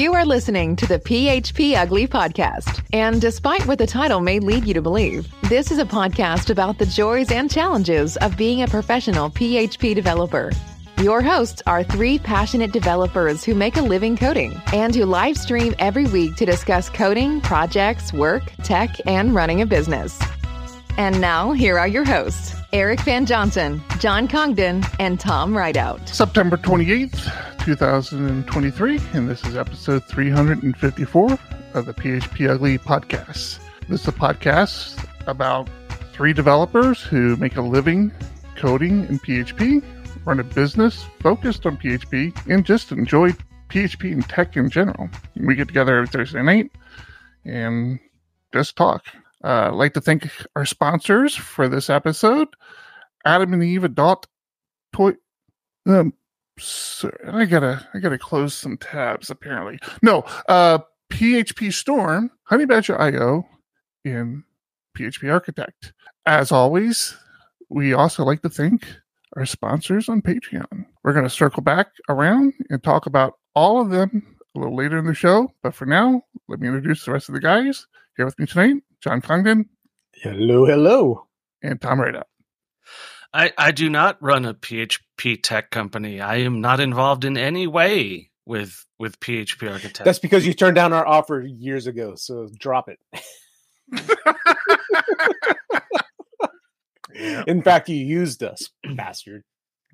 You are listening to the PHP Ugly podcast. And despite what the title may lead you to believe, this is a podcast about the joys and challenges of being a professional PHP developer. Your hosts are three passionate developers who make a living coding and who live stream every week to discuss coding, projects, work, tech, and running a business. And now, here are your hosts Eric Van Johnson, John Congdon, and Tom Rideout. September 28th, 2023, and this is episode 354 of the PHP Ugly podcast. This is a podcast about three developers who make a living coding in PHP, run a business focused on PHP, and just enjoy PHP and tech in general. We get together every Thursday night and just talk. Uh, I'd like to thank our sponsors for this episode Adam and Eve Adult Toy. Um, so I gotta, I gotta close some tabs. Apparently, no. Uh, PHP Storm, Honey Badger IO, and PHP Architect. As always, we also like to thank our sponsors on Patreon. We're going to circle back around and talk about all of them a little later in the show. But for now, let me introduce the rest of the guys here with me tonight John Congdon. Hello, hello. And Tom Rada. I, I do not run a PHP tech company. I am not involved in any way with with PHP architect. That's because you turned down our offer years ago. So drop it. In fact, you used us, bastard.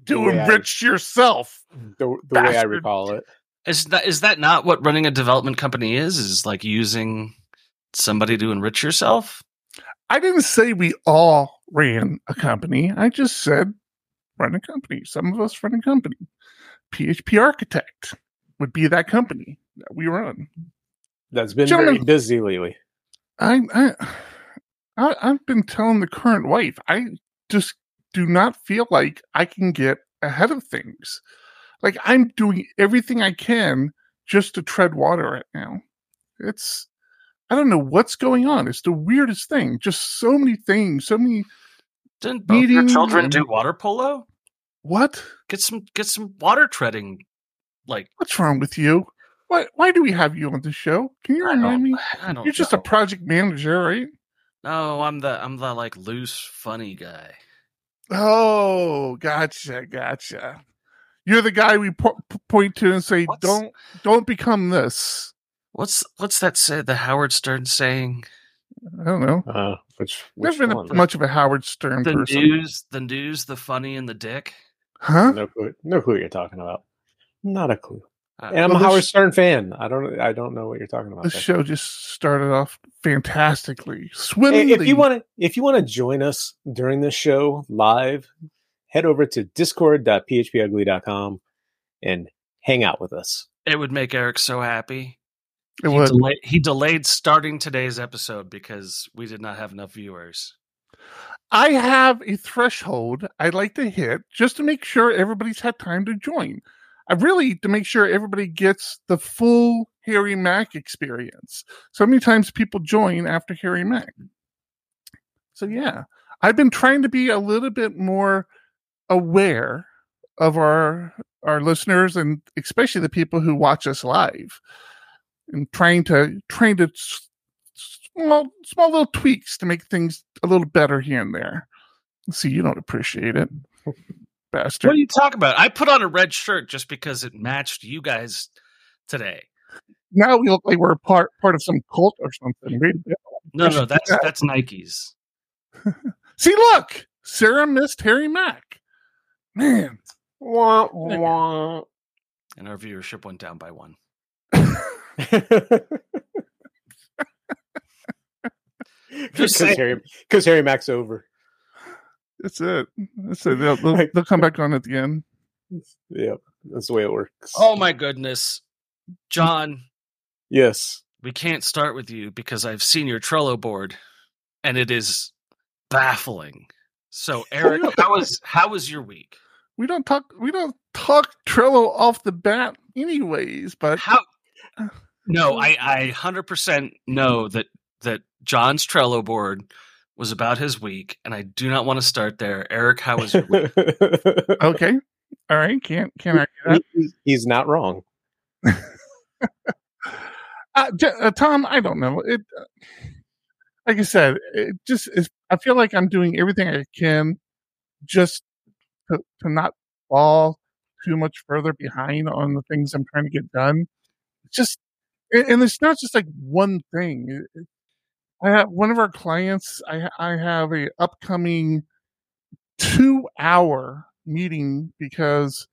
To enrich I, yourself. The, the way I recall it. Is that is that not what running a development company is? Is like using somebody to enrich yourself? I didn't say we all ran a company. I just said run a company. Some of us run a company. PHP Architect would be that company that we run. That's been Gentlemen, very busy lately. I, I, I I've been telling the current wife I just do not feel like I can get ahead of things. Like I'm doing everything I can just to tread water right now. It's I don't know what's going on. It's the weirdest thing. Just so many things, so many. Didn't both your children and... do water polo? What? Get some get some water treading. Like what's wrong with you? Why why do we have you on the show? Can you remind me? I don't. You're just know. a project manager, right? No, I'm the I'm the like loose funny guy. Oh, gotcha, gotcha. You're the guy we po- point to and say, What's... "Don't don't become this." What's what's that say? The Howard Stern saying? I don't know. Uh, which, which Never been a, much of a Howard Stern the person. news, the news, the funny, and the dick. Huh? No clue. No clue you're talking about. Not a clue. Uh, and I'm well, a Howard sh- Stern fan. I don't. I don't know what you're talking about. The show just started off fantastically, swimmingly. Hey, if you want to, if you want to join us during this show live, head over to discord.phpugly.com and hang out with us. It would make Eric so happy. It he. Delay, he delayed starting today's episode because we did not have enough viewers. I have a threshold I'd like to hit just to make sure everybody's had time to join. I really to make sure everybody gets the full Harry Mack experience. So many times people join after Harry Mack. So yeah, I've been trying to be a little bit more aware of our our listeners and especially the people who watch us live and trying to trying to small small little tweaks to make things a little better here and there. See, you don't appreciate it, bastard. What are you talking about? I put on a red shirt just because it matched you guys today. Now we look like we're part part of some cult or something. no, no, that's that's Nikes. See, look, Sarah missed Harry Mack. Man, wah, wah. and our viewership went down by one. Because Harry, because Harry Mack's over. That's it. That's it. They'll, they'll, they'll, come back on at the end. Yep, that's the way it works. Oh my goodness, John. Yes, we can't start with you because I've seen your Trello board, and it is baffling. So, Eric, how was how was your week? We don't talk. We don't talk Trello off the bat, anyways. But how? Uh, No, I I hundred percent know that that John's Trello board was about his week, and I do not want to start there. Eric, how was your week? okay, all right, can't can't argue that. He's not wrong. Uh, J- uh, Tom, I don't know. It, uh, like I said, it just is. I feel like I'm doing everything I can just to, to not fall too much further behind on the things I'm trying to get done. It's just, and, and it's not just like one thing. I have one of our clients. I I have a upcoming two hour meeting because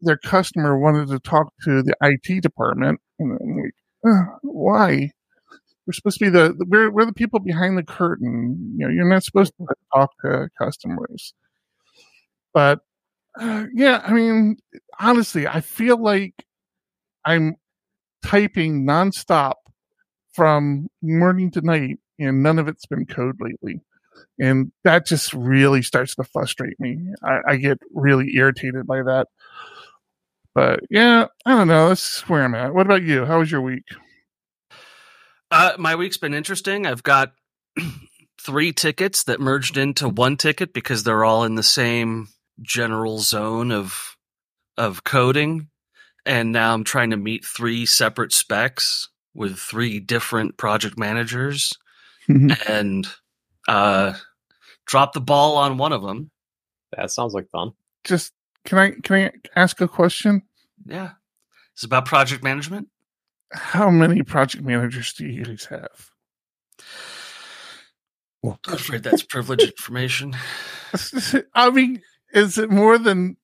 their customer wanted to talk to the IT department, and I'm like, "Ugh, why? We're supposed to be the the- we're we're the people behind the curtain. You know, you're not supposed to talk to customers. But uh, yeah, I mean, honestly, I feel like I'm typing nonstop from morning to night, and none of it's been code lately. And that just really starts to frustrate me. I, I get really irritated by that. But yeah, I don't know. That's where I'm at. What about you? How was your week? Uh, my week's been interesting. I've got three tickets that merged into one ticket because they're all in the same general zone of of coding, and now I'm trying to meet three separate specs with three different project managers, and uh, drop the ball on one of them. That sounds like fun. Just can I can I ask a question? Yeah, it's about project management. How many project managers do you guys have? I'm afraid that's privileged information. I mean, is it more than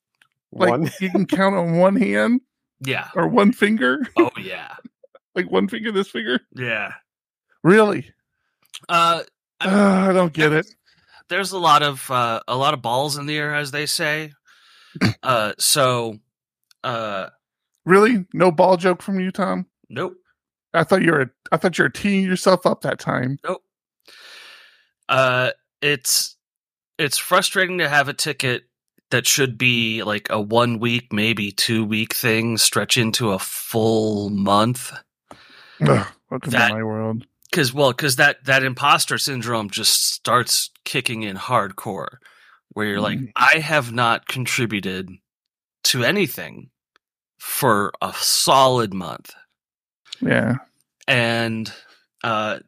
like One. you can count on one hand Yeah. or one finger? Oh yeah. Like one finger, this finger? Yeah. Really? Uh, I mean, Uh, I don't get it. there's a lot of uh, a lot of balls in the air, as they say. Uh, so, uh, Really? No ball joke from you, Tom? nope, I thought you were I thought you were teeing yourself up that time. nope. Uh, it's it's frustrating to have a ticket that should be like a one week, maybe two week thing stretch into a full month. Ugh, welcome That- to my world. Because well, because that that imposter syndrome just starts kicking in hardcore, where you're like, Mhm. I have not contributed to anything for a solid month. Yeah. and uh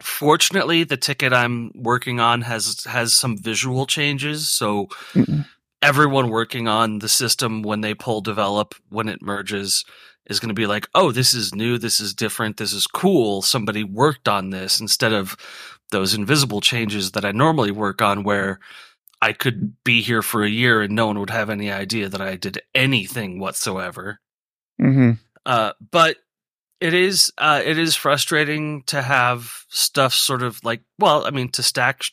fortunately the ticket i'm working on has has some visual changes so Mhm. Everyone working on the system when they pull develop when it merges is going to be like oh this is new this is different this is cool somebody worked on this instead of those invisible changes that i normally work on where i could be here for a year and no one would have any idea that i did anything whatsoever hmm uh, but it is uh, it is frustrating to have stuff sort of like well, I mean, to stack sh-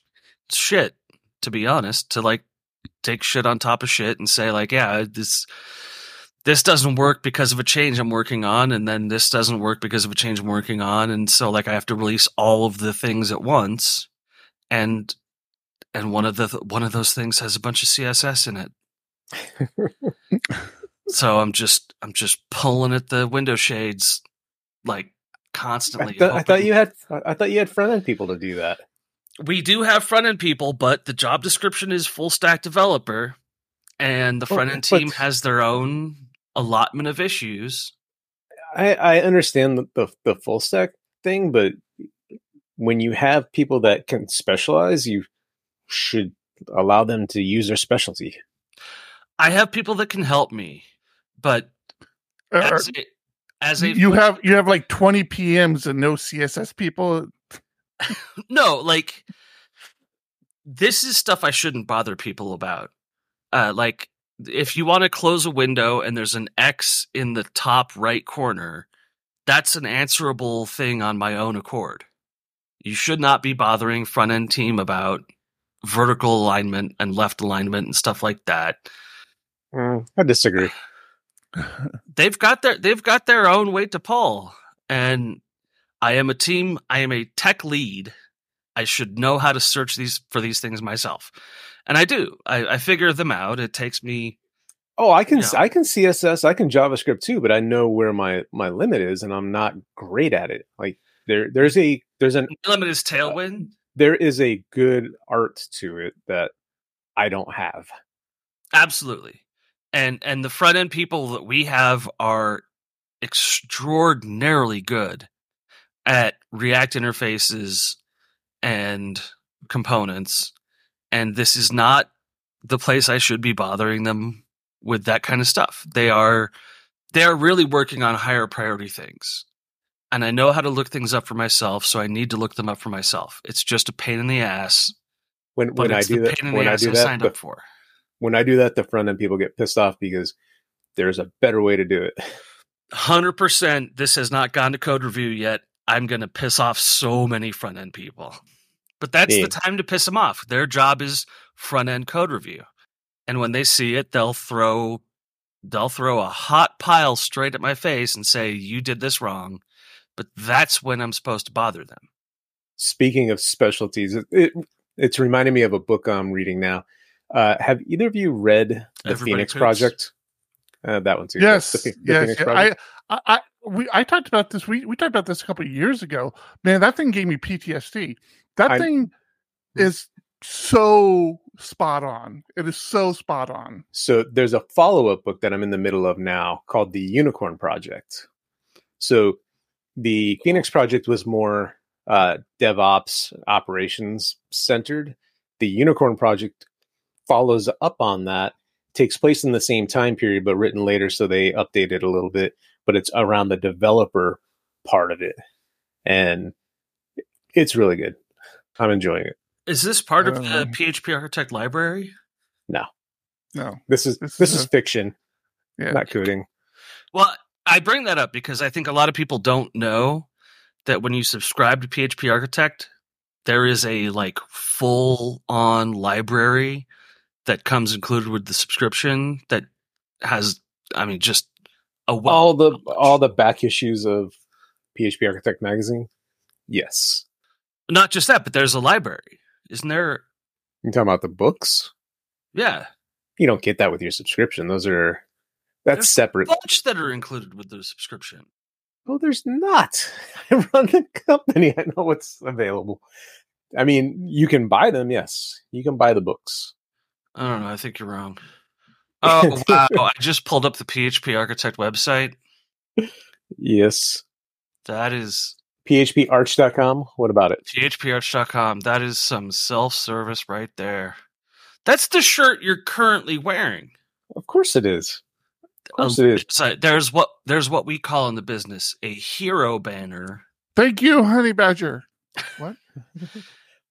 shit. To be honest, to like take shit on top of shit and say like, yeah, this this doesn't work because of a change I'm working on, and then this doesn't work because of a change I'm working on, and so like I have to release all of the things at once, and and one of the one of those things has a bunch of CSS in it. So I'm just I'm just pulling at the window shades like I, constantly. I thought you had I I thought you had front end people to do that. We do have front end people, but the job description is full stack developer, and the front end but- team has their own allotment of issues. I, I understand the, the the full stack thing, but when you have people that can specialize, you should allow them to use their specialty. I have people that can help me, but Uh, as a, as a you have you have like 20 PMs and no CSS people. no like this is stuff I shouldn't bother people about. Uh, like if you want to close a window and there's an X in the top right corner, that's an answerable thing on my own accord. You should not be bothering front end team about vertical alignment and left alignment and stuff like that. Mm, I disagree. They've got their they've got their own weight to pull, and I am a team. I am a tech lead. I should know how to search these for these things myself, and I do. I, I figure them out. It takes me Oh, I can Yeah. I can CSS, I can JavaScript too, but I know where my my limit is, and I'm not great at it. Like there there's a there's an limit is uh, tailwind. there is a good art to it that I don't have. Absolutely. And and the front end people that we have are extraordinarily good at React interfaces and components, and this is not the place I should be bothering them with that kind of stuff. They are they are really working on higher priority things. And I know how to look things up for myself, so I need to look them up for myself. It's just a pain in the ass. When when I do that, pain in the when I do I that, signed the, up for. when I do that, the front end people get pissed off because there's a better way to do it. Hundred percent. This has not gone to code review yet. I'm going to piss off so many front end people, but that's Yeah. the time to piss them off. Their job is front end code review, and when they see it, they'll throw they'll throw a hot pile straight at my face and say, "You did this wrong." But that's when I'm supposed to bother them. Speaking of specialties, it, it it's reminding me of a book I'm reading now. Uh, have either of you read the Everybody Phoenix Poops? Project? Uh, that one too. Yes, the, the yes. Phoenix. Project. I, I, I, we, I talked about this. We, we talked about this a couple of years ago. Man, that thing gave me PTSD. That I- thing is so spot on. It is so spot on. So there's a follow up book that I'm in the middle of now called the Unicorn Project. So the Phoenix Project was more uh, DevOps operations centered. The Unicorn Project follows up on that, takes place in the same time period, but written later, so they update it a little bit. But it's around the developer part of it, and it's really good. I'm enjoying it. Is this part of the um, know. PHP Architect library? No. No, This is This this, is is a- fiction, yeah. not coding. Well, I bring that up because I think a lot of people don't know that when you subscribe to PHP Architect, there is a like full on library that comes included with the subscription that has, I mean, just a wealth all the knowledge. all the back issues of PHP Architect magazine. Yes, not just that, but there's a library, isn't there? you talking about the books? Yeah, You don't get that with your subscription. Those are that's There's separate. bunch that are included with the subscription. Oh, there's not. I run the company. I know what's available. I mean, you can buy them. Yes, you can buy the books. I don't know. I think you're wrong. Oh wow! I just pulled up the PHP Architect website. Yes, That is phparch.com. What about it? phparch.com. That is some self-service right there. That's the shirt you're currently wearing. Of course it is. Of course Um, it is. so there's what there's what we call in the business a hero banner. Thank you, Honey Badger. What?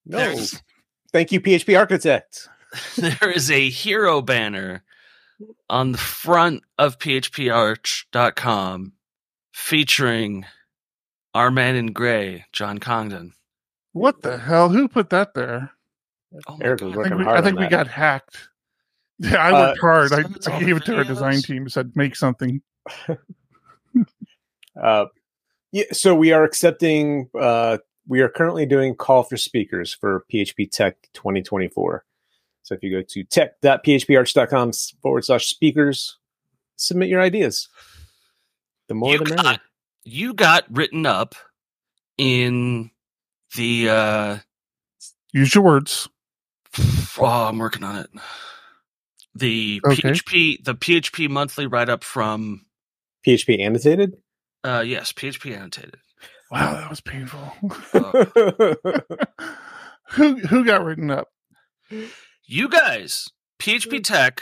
No, There's- thank you, PHP Architect. there is a hero banner on the front of phparch.com featuring our man in gray, John Congdon. What the hell? Who put that there? Oh Eric was God. I working think we, hard I think we got hacked. Yeah, I Uh, worked hard. I, I gave it to our design videos. team. Said make something. Uh, yeah, so we are accepting. Uh, we are currently doing call for speakers for php[tek] 2024. So if you go to tek.phparch.com forward slash speakers, submit your ideas. The more you the merrier. you got written up in the uh Use your words. oh, I'm working on it. The Okay. PHP the PHP monthly write up from PHP annotated. uh yes, PHP annotated. Wow, that was painful. Uh, who who got written up? you guys, php[tek]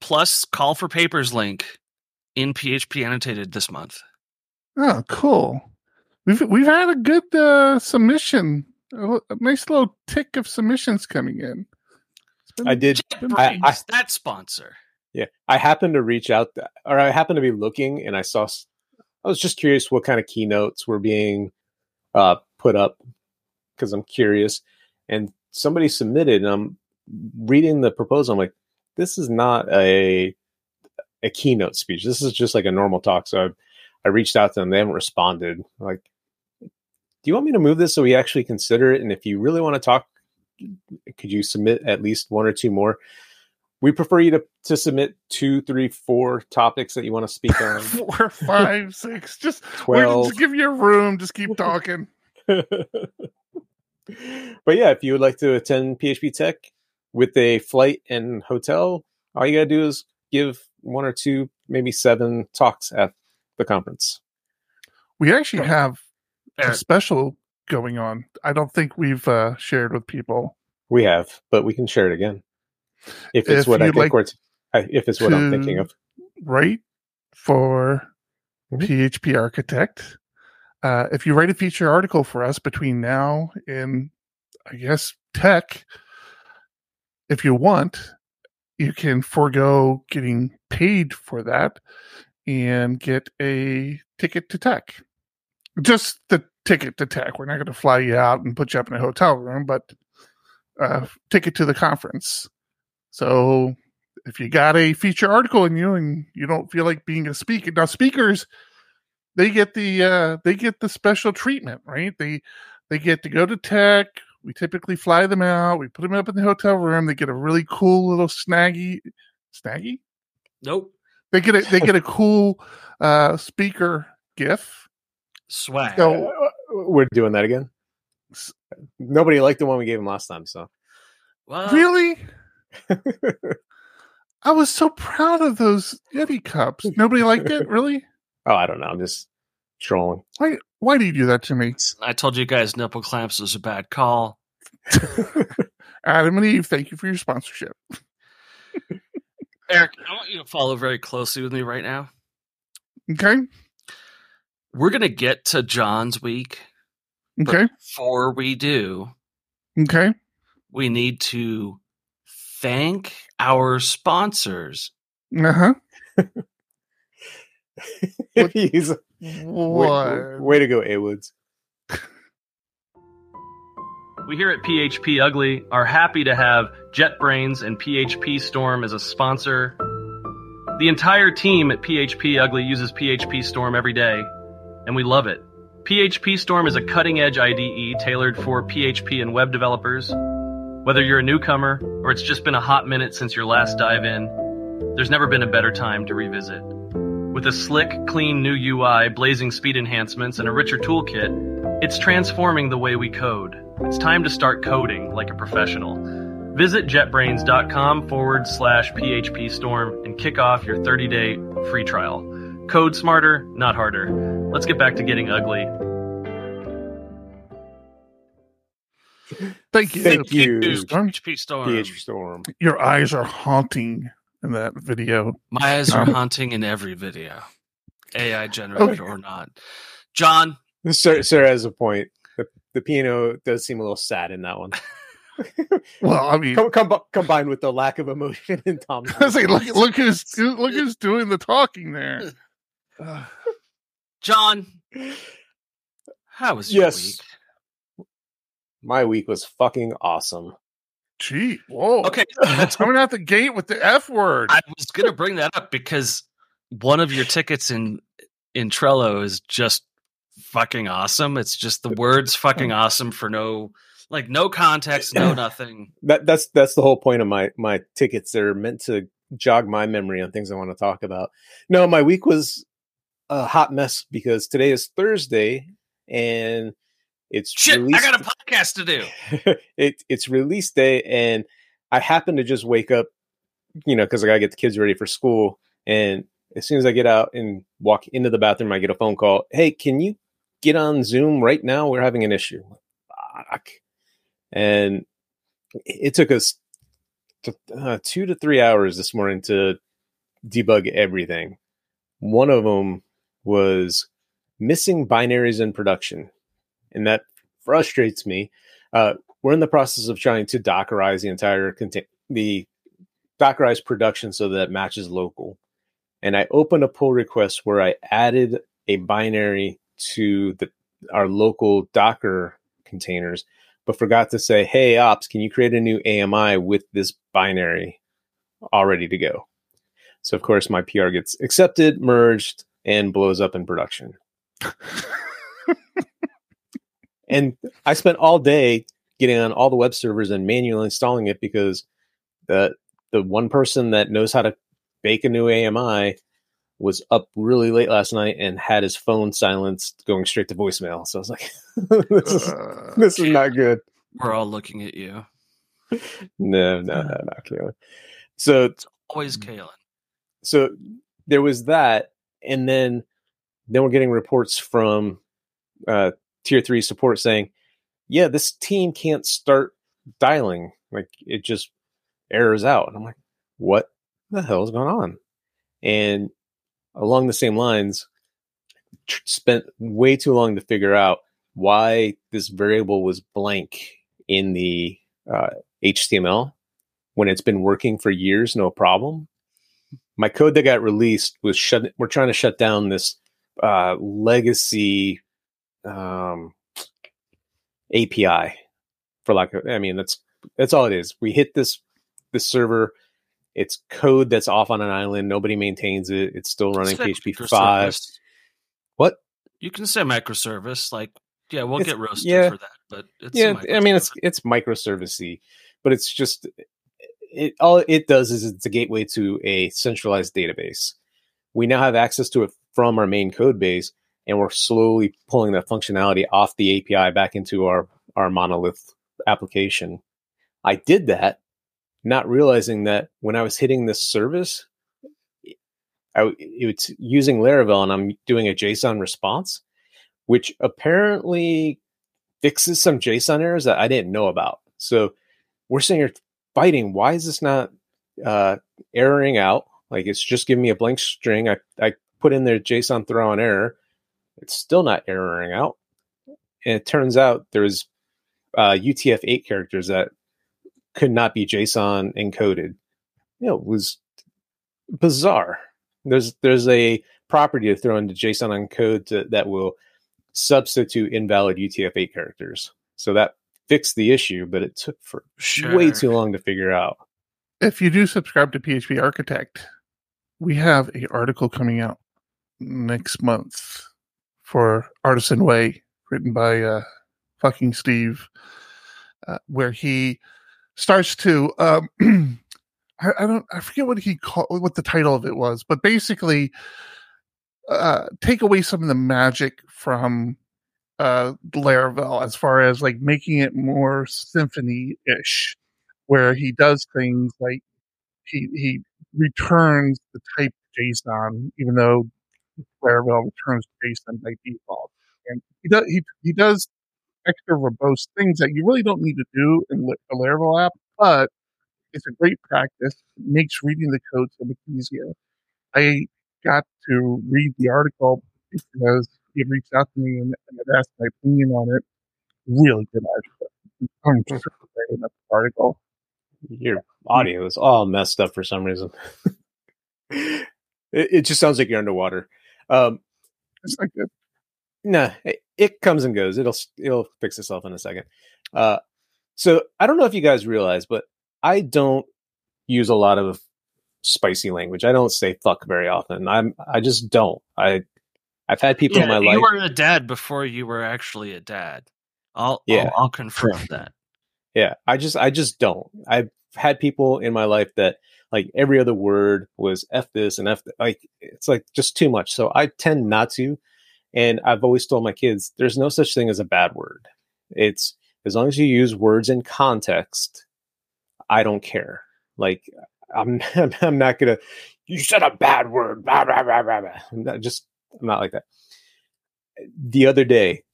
plus call for papers link in PHP annotated this month. Oh, cool. We've we've had a good uh, submission. A, nice little tick of submissions coming in. Been- I did. I- I- that sponsor. Yeah, I happened to reach out, or I happened to be looking, and I saw. I was just curious what kind of keynotes were being uh, put up because I'm curious. And somebody submitted, and I'm reading the proposal. I'm like, this is not a a keynote speech. This is just like a normal talk. So I, I reached out to them. They haven't responded. I'm like, do you want me to move this so we actually consider it? And if you really want to talk, could you submit at least one or two more? We prefer you to, to submit two, three, four topics that you want to speak on. four, five, six. Just, Twelve. just give you a room. Just keep talking. but yeah, if you would like to attend php[tek] with a flight and hotel, all you gotta do is give one or two, maybe seven talks at the conference. We actually have a special going on. I don't think we've uh, shared with people. We have, but we can share it again if it's If what I think like we're. T- I- if it's what I'm thinking of. Write for. PHP Architect. Uh, if you write a feature article for us between now and I guess Tek, if you want, you can forego getting paid for that and get a ticket to Tek. Just the ticket to Tek. We're not going to fly you out and put you up in a hotel room, but uh, ticket to the conference. So if you got a feature article in you and you don't feel like being a speaker, now speakers they get the uh, they get the special treatment, right? They they get to go to Tek. We typically fly them out. We put them up in the hotel room. They get a really cool little snaggy, snaggy. nope. They get a they get a cool uh, speaker GIF. Swag. So- Uh, we're doing that again. Nobody liked the one we gave him last time, so well, really, I was so proud of those Yeti cups. Nobody liked it, really. oh, I don't know. I'm just trolling. Why? Why do you do that to me, I told you guys nipple clamps was a bad call. Adam and Eve? Thank you for your sponsorship. Eric, I want you to follow very closely with me right now. Okay, We're gonna get to John's week. okay, Before we do, okay. we need to thank our sponsors. Uh huh. What- He's What? Way, way to go, A Woods. We here at PHP Ugly are happy to have JetBrains and PHP Storm as a sponsor. The entire team at PHP Ugly uses PHP Storm every day, and we love it. PHP Storm is a cutting edge IDE tailored for PHP and web developers. Whether you're a newcomer or it's just been a hot minute since your last dive in, there's never been a better time to revisit. With a slick, clean new UI, blazing speed enhancements, and a richer toolkit, it's transforming the way we code. It's time to start coding like a professional. Visit jetbrains.com forward slash PHP Storm and kick off your 30 day free trial. Code smarter, not harder. Let's get back to getting ugly. Thank you. Thank you. PHP Storm. PH Storm. Your eyes are haunting in that video. My eyes are Um, haunting in every video, AI generated Okay. or not. John, Sarah, Sarah has a point. The, the piano does seem a little sad in that one. Well, I mean, Com- com- combined with the lack of emotion in Tom. I say, look, look who's look who's doing the talking there. John, how was your Yes. week? My week was fucking awesome. Gee, whoa. Okay, that's coming out the gate with the F word. I was gonna bring that up because one of your tickets in in Trello is just fucking awesome. It's just the words fucking awesome for no like no context, no nothing. That that's that's the whole point of my my tickets. They're meant to jog my memory on things I want to talk about. No, my week was a hot mess because today is Thursday and it's Shit, I got a podcast to do. it, it's release day and I happen to just wake up, you know, because I gotta get the kids ready for school. And as soon as I get out and walk into the bathroom, I get a phone call. Hey, can you get on Zoom right now? We're having an issue. Fuck. And it took us t- uh, two to three hours this morning to debug everything. One of them was missing binaries in production, and that frustrates me. Uh, we're in the process of trying to dockerize the entire contain the dockerize production so that matches local. And I opened a pull request where I added a binary to the our local Docker containers, but forgot to say, "Hey, ops, can you create a new AMI with this binary all ready to go?" So of course, my PR gets accepted, merged, and blows up in production. and I spent all day getting on all the web servers and manually installing it because the the one person that knows how to bake a new AMI was up really late last night and had his phone silenced, going straight to voicemail. So I was like, "This is Uh, this is not good." We're all looking at you. No, no, no, not Kayla. So it's Always Kalen. so there was that, and then then we're getting reports from uh, tier three support saying, "Yeah, this team can't start dialing. Like it just errors out." And I'm like, "What the hell is going on?" And along the same lines, tr- spent way too long to figure out why this variable was blank in the uh, HTML when it's been working for years, no problem. My code that got released was shut. We're trying to shut down this uh, legacy um, API for lack of, I mean that's that's all it is. We hit this this server. It's code that's off on an island. Nobody maintains it. It's still running PHP five. What? You can say microservice. Like, yeah, we'll It's- get roasted yeah. for that, but it's yeah, I mean it's it's microservicey, but it's just it all it does is it's a gateway to a centralized database. We now have access to it from our main code base, and we're slowly pulling that functionality off the API back into our our monolith application. I did that, not realizing that when I was hitting this service, I, it's using Laravel, and I'm doing a JSON response, which apparently fixes some JSON errors that I didn't know about. So we're sitting here fighting. Why is this not uh, erroring out? Like it's just giving me a blank string. I, I put in there JSON throw an error. It's still not erroring out. And it turns out there's uh, UTF-8 characters that could not be JSON encoded. You know, it was bizarre. There's there's a property to throw into JSON encode to, that will substitute invalid UTF-8 characters. So that fixed the issue, but it took for Sure. way too long to figure out. If you do subscribe to PHP Architect, we have a article coming out next month for Artisan Way, written by uh, fucking Steve, uh, where he starts to um, I, don't I forget what he called what the title of it was, but basically uh, take away some of the magic from uh, Laravel as far as like making it more Symfony ish, where he does things like he he returns the type JSON, even though Laravel returns JSON by default, and he does he he does extra verbose things that you really don't need to do in a Laravel app, but it's a great practice. It makes reading the code so much easier. I got to read the article because he reached out to me and, and asked my opinion on it. Really good article. I'm hmm. the article. Your audio is all messed up for some reason. it, it just sounds like you're underwater. Um, It's like a, nah, it, it comes and goes. It'll it'll fix itself in a second. Uh, so I don't know if you guys realize, but I don't use a lot of spicy language. I don't say fuck very often. I'm I just don't. I I've had people Yeah, in my you life. You were a dad before you were actually a dad. I'll Yeah. I'll, I'll confirm that. Yeah, I just I just don't. I've had people in my life that like every other word was f this and f like it's like just too much. So I tend not to. And I've always told my kids there's no such thing as a bad word. It's as long as you use words in context, I don't care. Like I'm I'm not gonna you said a bad word. Blah, blah, blah, blah, blah. I'm not just I'm not like that. The other day,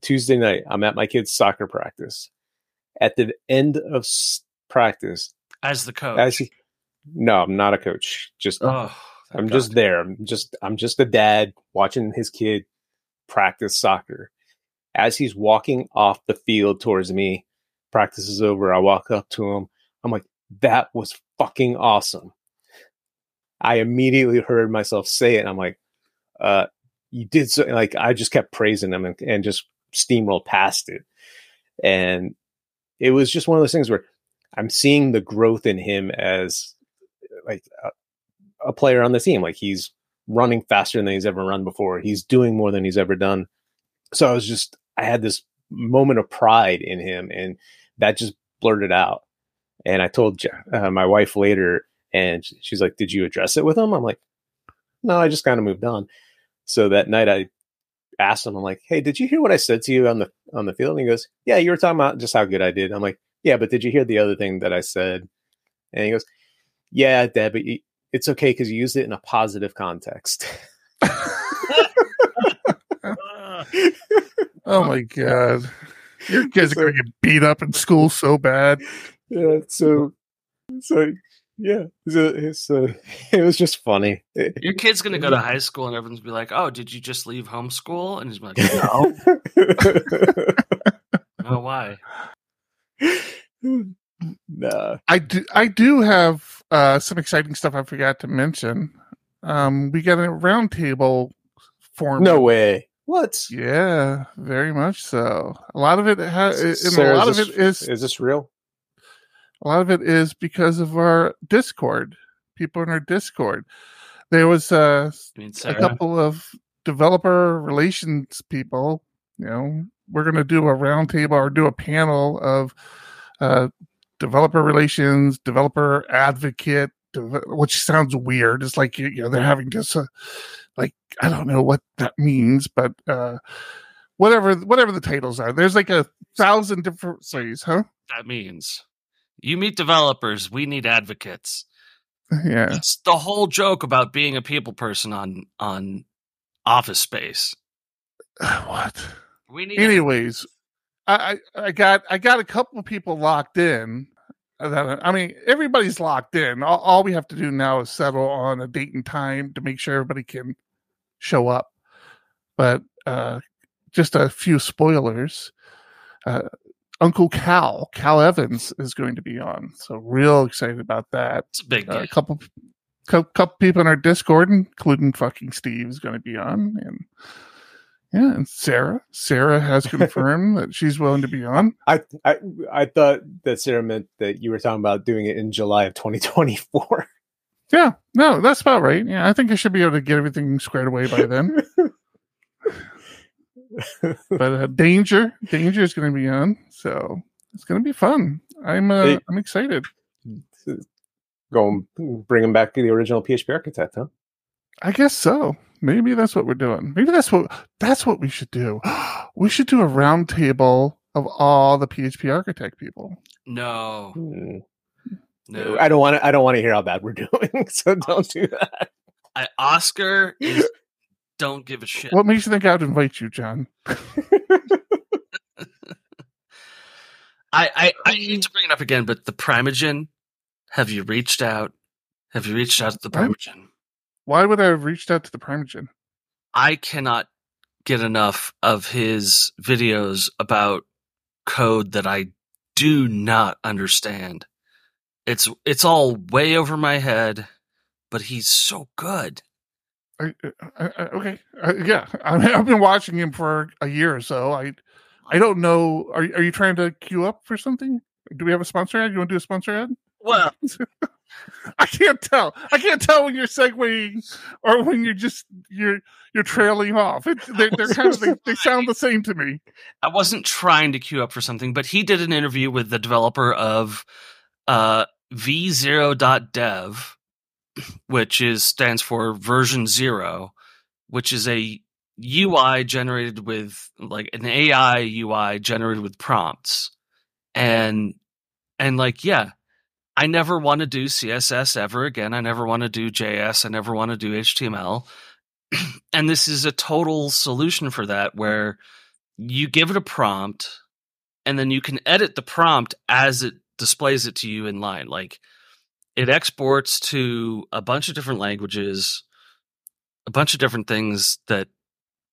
Tuesday night, I'm at my kid's soccer practice. At the end of practice, As the coach. as he, no, I'm not a coach. Just oh, I'm thank just there. I'm just I'm just a dad watching his kid practice soccer. As he's walking off the field towards me, practice is over. I walk up to him. I'm like, that was fucking awesome. I immediately heard myself say it. And I'm like, uh, you did so like I just kept praising him and, and just steamrolled past it. And it was just one of those things where I'm seeing the growth in him as like a, a player on the team. Like he's running faster than he's ever run before. He's doing more than he's ever done. So I was just, I had this moment of pride in him, and that just blurted out. And I told uh, my wife later, and she's like, "Did you address it with him?" I'm like, "No, I just kind of moved on." So that night, I asked him, "I'm like, hey, did you hear what I said to you on the on the field?" And he goes, "Yeah, you were talking about just how good I did." I'm like, "Yeah, but did you hear the other thing that I said?" And he goes, "Yeah, Dad, but it's okay because you used it in a positive context." Oh my god. Your kids are gonna get beat up in school so bad. yeah, so so yeah, it's, a, it's a, it was just funny. Your kid's gonna go to high school and everyone's gonna be like, "Oh, did you just leave homeschool?" And he's like, "No, no, why?" nah. I do I do have uh some exciting stuff I forgot to mention. Um we got a roundtable form. No way. What? Yeah, very much so. A lot of it has and Sarah, a lot is of it is Is this real? a lot of it is because of our Discord. People in our Discord. There was uh a couple of developer relations people. You know, we're going to do a roundtable or do a panel of uh, developer relations, developer advocate, which sounds weird. It's like you know they're having just uh, like I don't know what that means, but uh, whatever whatever the titles are, there's like a thousand different ways, huh? that means you meet developers. We need advocates. Yeah, That's the whole joke about being a people person on on Office Space. what? We need anyways I, I i got i got a couple of people locked in that- i mean everybody's locked in. All, all we have to do now is settle on a date and time to make sure everybody can show up. But uh just a few spoilers uh uncle cal cal evans is going to be on so real excited about that. It's a big uh, a couple cou- couple people in our discord including fucking steve is going to be on and yeah and sarah sarah has confirmed that she's willing to be on I, I I thought that Sarah meant that you were talking about doing it in July of 2024. yeah no that's about right yeah i think i should be able to get everything squared away by then but uh, danger danger is going to be on so it's going to be fun i'm uh, Hey. i'm excited Go and bring him back to the original PHP architect, huh? i guess so maybe that's what we're doing maybe that's what that's what we should do we should do a round table of all the php architect people No, Hmm. no. I don't want to. I don't want to hear how bad we're doing. So don't do that. I, Oscar is don't give a shit. what makes you think i'd invite you john I, I I hate to bring it up again, but the Primeagen. Have you reached out? Have you reached out to the What? Primeagen? Why would i have reached out to the primeagen I cannot get enough of his videos about code that I do not understand. It's it's all way over my head, but he's so good. I, I, I, okay, uh, yeah, I, I've been watching him for a year or so. I, I don't know. Are are you trying to queue up for something? Do we have a sponsor ad? You want to do a sponsor ad? Well, I can't tell. I can't tell when you're segueing or when you're just you're you're trailing off. It, they, they're kind of they, they sound the same to me. I wasn't trying to queue up for something, but he did an interview with the developer of uh, v0.dev, which is stands for version zero, which is a UI generated with like an AI UI generated with prompts. And and like yeah, I never want to do CSS ever again. I never want to do JS. I never want to do HTML. and this is a total solution for that where you give it a prompt and then you can edit the prompt as it displays it to you in line like it exports to a bunch of different languages a bunch of different things that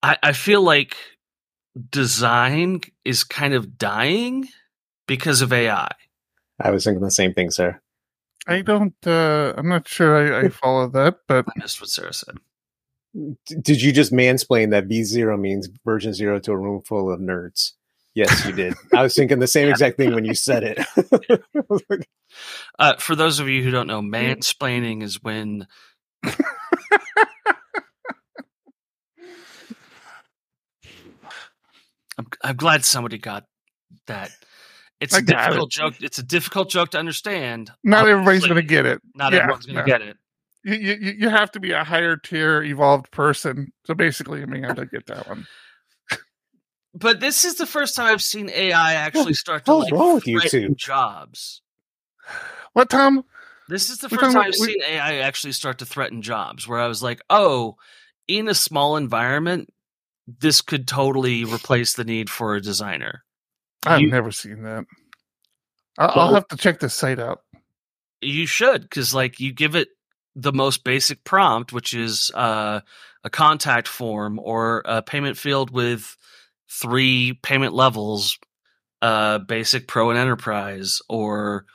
i, I feel like design is kind of dying because of ai I was thinking the same thing, sir. I don't. uh I'm not sure. I, I follow that, but i missed what sarah said D- did you just mansplain that V zero means version zero to a room full of nerds? Yes, you did. I was thinking the same exact thing when you said it. I was like, uh, for those of you who don't know mansplaining is when I'm, I'm glad somebody got that it's I a difficult joke it's a difficult joke to understand not everybody's going to get it. not Yeah, everyone's gonna no. get it You, you you have to be a higher tier evolved person. So basically, I mean, I don't get that one. but this is the first time i've seen ai actually start to like wrong with you threaten two? jobs What, Tom? This is the first time I've we- seen AI actually start to threaten jobs where I was like, oh, in a small environment, this could totally replace the need for a designer. I've You- never seen that. I- I'll have to check this site out. You should, because like you give it the most basic prompt, which is uh, a contact form or a payment field with three payment levels, uh, basic, pro, and enterprise, or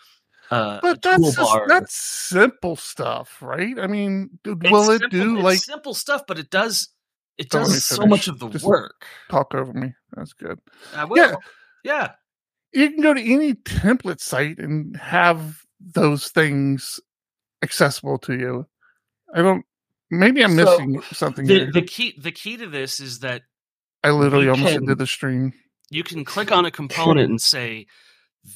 uh, But that's just, that's simple stuff, right? I mean, It's will it simple- do it's like simple stuff? But it does it Don't does so much of the Just- work. talk over me? That's good. Yeah. Yeah. You can go to any template site and have those things accessible to you. I don't. Maybe I'm So, missing something The, here. the key the key to this is that I literally almost can- ended the stream. you can click on a component and say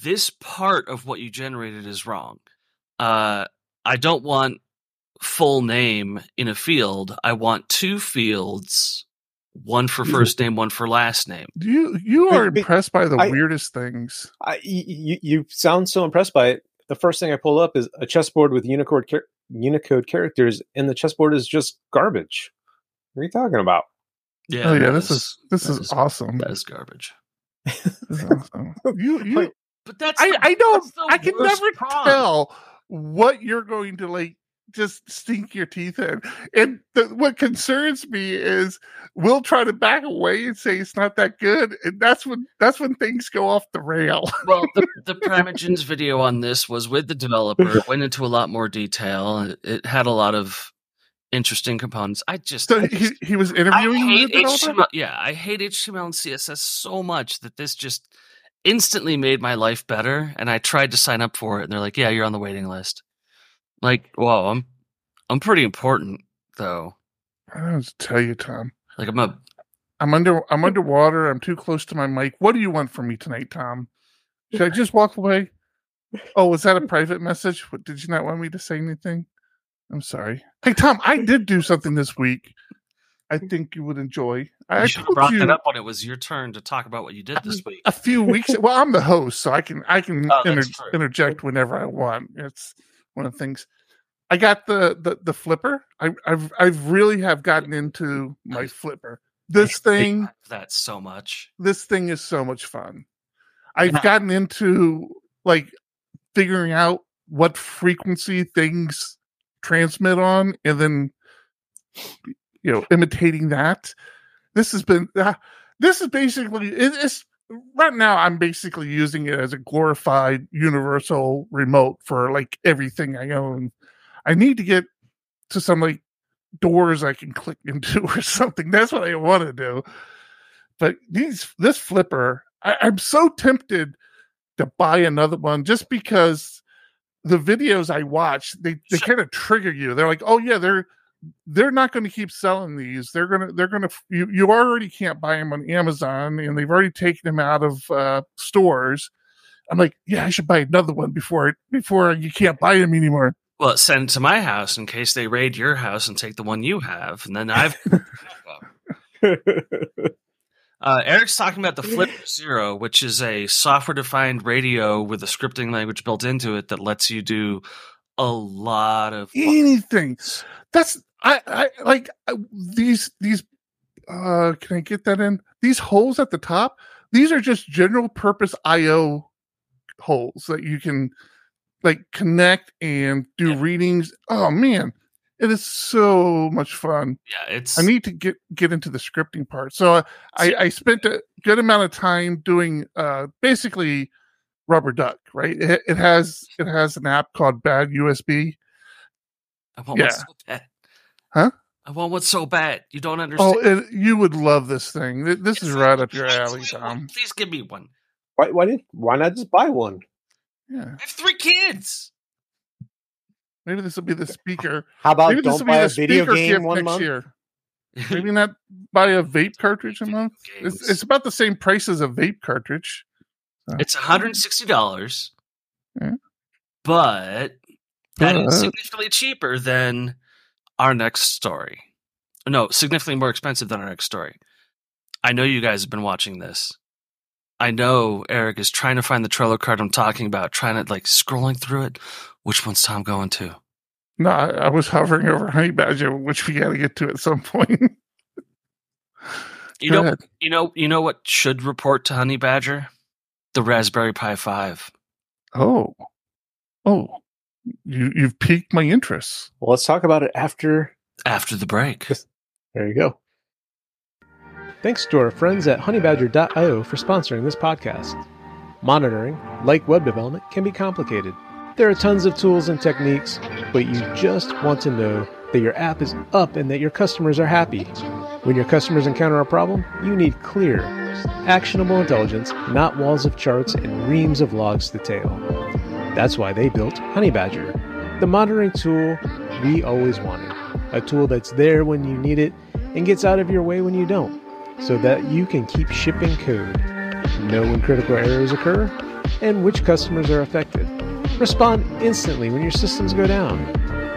this part of what you generated is wrong uh, i don't want full name in a field i want two fields one for first name one for last name You you Wait, are wait, impressed by the I- weirdest things. I, you, you sound so impressed by it. The first thing I pull up is a chessboard with Unicode char- Unicode characters, and the chessboard is just garbage. What are you talking about? yeah oh yeah, this is this that is, is- awesome. that is garbage is awesome. You you Wait, but that's I the- I don't I can never prompt. tell what you're going to like just stink your teeth in. And the, what concerns me is we'll try to back away and say it's not that good, and that's when that's when things go off the rail. well, the, the Primeagen's video on this was with the developer. It went into a lot more detail. It, had a lot of interesting components. I just, So I he, just- he was interviewing the hate? HTML. Yeah, I hate HTML and CSS so much that this just instantly made my life better. And I tried to sign up for it, and they're like, "Yeah, you're on the waiting list." Like, whoa, I'm I'm pretty important though. I don't know what to tell you, Tom. Like, I'm a I'm under I'm underwater. I'm too close to my mic. What do you want from me tonight, Tom? Should I just walk away? Oh, was that a private message? What, did you not want me to say anything? I'm sorry. Hey, Tom, I did do something this week. I think you would enjoy. I you should have brought you that up when it was your turn to talk about what you did this week. a few weeks. Well, I'm the host, so I can I can Oh, inter- interject whenever I want. It's one of the things. I got the the, the flipper. I, I've I've really have gotten into my flipper. This thing that so much. this thing is so much fun. I've Yeah. gotten into like figuring out what frequency things transmit on and then you know imitating that. This has been uh, this is basically it, it's right now I'm basically using it as a glorified universal remote for like everything I own. I need to get to some like doors I can click into or something. That's what I want to do. But these this flipper, I, I'm so tempted to buy another one just because the videos I watch they they kind of trigger you. They're like, oh yeah, they're they're not going to keep selling these. They're gonna they're gonna you you already can't buy them on Amazon and they've already taken them out of uh, stores. I'm like, yeah, I should buy another one before it before you can't buy them anymore. Well, send it to my house in case they raid your house and take the one you have, and then I've. Uh, Eric's talking about the Flip Zero, which is a software-defined radio with a scripting language built into it that lets you do a lot of. anything. That's I I like uh, these these. Uh, can I get that in? These holes at the top. These are just general purpose I/O holes that you can like connect and do Yeah. readings. Oh man, it is so much fun. Yeah, it's. I need to get get into the scripting part. So uh, I, I spent a good amount of time doing uh, basically rubber duck. Right? It, it has it has an app called Bad USB. I want yeah. so. Huh? I want what's so bad. You don't oh, understand. Oh, it, you would love this thing. Th- This is It's right up your alley, please, Tom. Please give me one. why, why did why not just buy one? Yeah, I have three kids. maybe this will be the speaker. How about Maybe this don't will be buy the a video speaker game one next month? year. Maybe not buy a vape cartridge a month. It's, it's about the same price as a vape cartridge. It's $160, Yeah. but that is But- significantly cheaper than our next story. No, significantly more expensive than our next story. I know you guys have been watching this. I know Eric is trying to find the Trello card I'm talking about, trying to like scrolling through it. Which one's Tom going to? No, I, I was hovering over Honey Badger, which we got to get to at some point. You Go know, ahead. you know, you know what should report to Honey Badger? The Raspberry Pi Five. Oh, oh, you you've piqued my interest. Well, let's talk about it after. After the break, There you go. Thanks to our friends at honeybadger.io for sponsoring this podcast. Monitoring, like web development, can be complicated. There are tons of tools and techniques, but you just want to know that your app is up and that your customers are happy. When your customers encounter a problem, you need clear, actionable intelligence, not walls of charts and reams of logs to tail. That's why they built Honeybadger, the monitoring tool we always wanted. A tool that's there when you need it and gets out of your way when you don't, so that you can keep shipping code, know when critical errors occur, and which customers are affected. Respond instantly when your systems go down.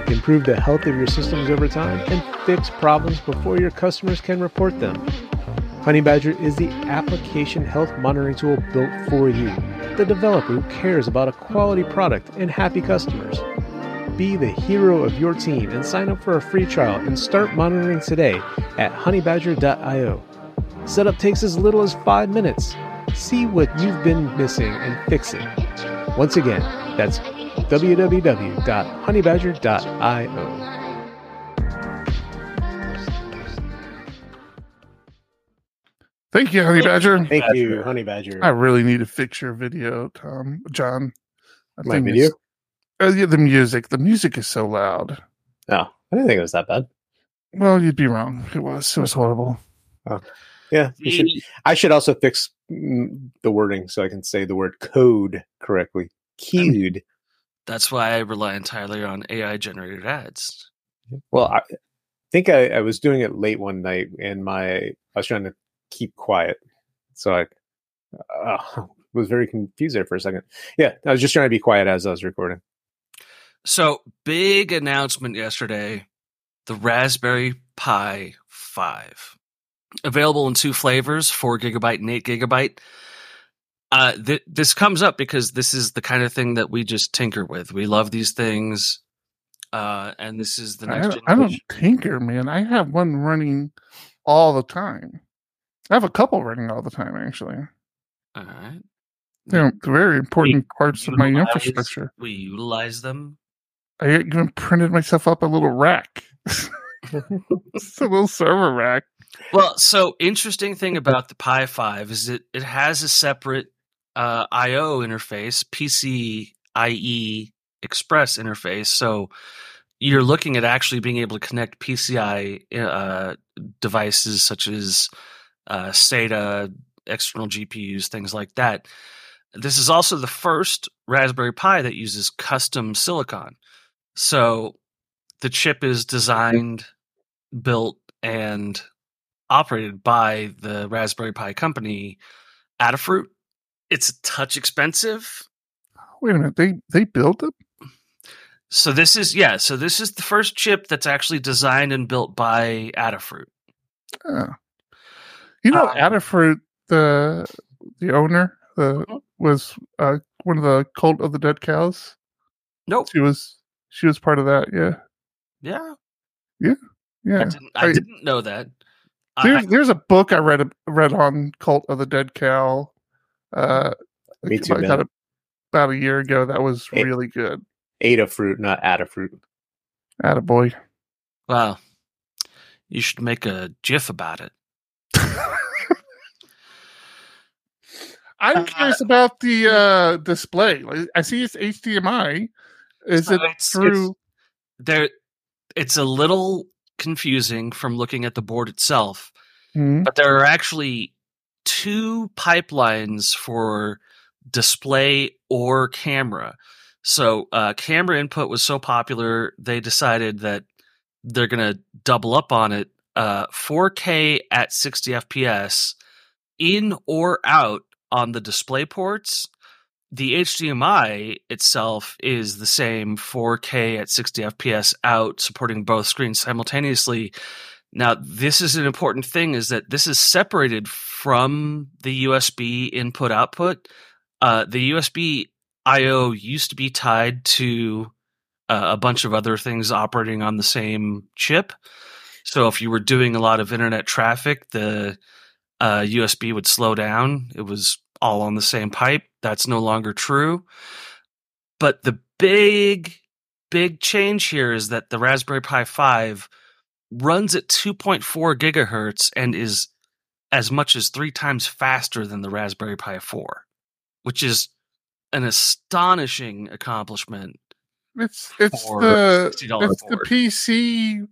Improve the health of your systems over time and fix problems before your customers can report them. Honeybadger is the application health monitoring tool built for you, the developer who cares about a quality product and happy customers. Be the hero of your team and sign up for a free trial and start monitoring today at honeybadger.io. Setup takes as little as five minutes. See what you've been missing and fix it. Once again, that's www.honeybadger.io. Thank you, Honey Badger. Thank Badger. you, Honey Badger. I really need to fix your video, Tom, John. I My video? Uh, yeah, the music. The music is so loud. Oh, I didn't think it was that bad. Well, you'd be wrong. It was. It was horrible. Yeah, you should, I should also fix the wording so I can say the word code correctly. Cued. that's why I rely entirely on AI generated ads. Well, I think I, I was doing it late one night, and my I was trying to keep quiet, so I uh, was very confused there for a second. Yeah, I was just trying to be quiet as I was recording. So, big announcement yesterday the Raspberry Pi 5. Available in two flavors, 4 gigabyte and 8 gigabyte. Uh, th- this comes up because this is the kind of thing that we just tinker with. We love these things. Uh, and this is the next I, I don't tinker, man. I have one running all the time. I have a couple running all the time, actually. All right. They're very important parts of my infrastructure. We utilize them. I even printed myself up a little rack. it's a little server rack. Well, so interesting thing about the Pi 5 is it it has a separate uh, I/O interface, PCIe Express interface. So you're looking at actually being able to connect PCI uh, devices such as uh, SATA, external GPUs, things like that. This is also the first Raspberry Pi that uses custom silicon. So the chip is designed, built, and operated by the Raspberry Pi company, Adafruit. It's a touch expensive. Wait a minute. They they built it? So this is yeah, so this is the first chip that's actually designed and built by Adafruit. Oh. You know, Um, Adafruit, the the owner, the Mhm. was uh, one of the cult of the dead cows. Nope. She was she was part of that. Yeah, Yeah. yeah. I didn't I I- didn't know that. There's I, there's a book I read read on cult of the dead cow. Uh, Me too, about, man. a, about a year ago. That was Hey. really good. Adafruit, not Adafruit. Attaboy. Wow. you should make a GIF about it. I'm Uh, curious about the uh, display. I see it's HDMI. Is it it's- through? There it's a little confusing from looking at the board itself. Hmm, but there are actually two pipelines for display or camera. So uh, camera input was so popular, they decided that they're going to double up on it. Uh, 4K at 60 FPS in or out on the display ports. The HDMI itself is the same 4K at 60 FPS out, supporting both screens simultaneously. Now, this is an important thing is that this is separated from the USB input output. Uh, the USB IO used to be tied to uh, a bunch of other things operating on the same chip. So if you were doing a lot of internet traffic, the uh, USB would slow down. It was all on the same pipe. That's no longer true. But the big, big change here is that the Raspberry Pi 5 runs at 2.4 gigahertz and is as much as three times faster than the Raspberry Pi 4, which is an astonishing accomplishment. It's it's For the $60 it's the. PC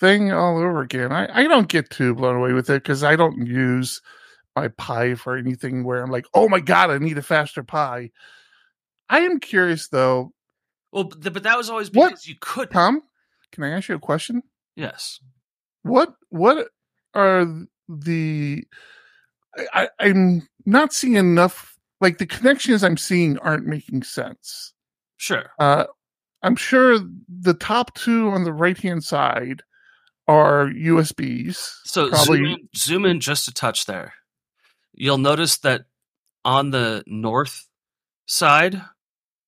thing all over again. I, I don't get too blown away with it because I don't use my Pi for anything where I'm like, oh my god, I need a faster Pi. I am curious though, Well, but, but that was always What? because you could. Tom. Can I ask you a question? Yes. What what are the I, I, I'm not seeing enough like the connections I'm seeing aren't making sense. Sure. Uh, I'm sure the top two on the right hand side are USBs. So Probably- zoom in, zoom in just a touch there. You'll notice that on the north side,